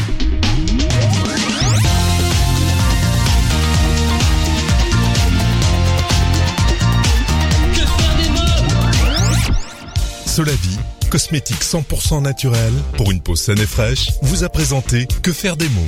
Solavi, cosmétique 100% naturel pour une peau saine et fraîche, vous a présenté Que faire des mômes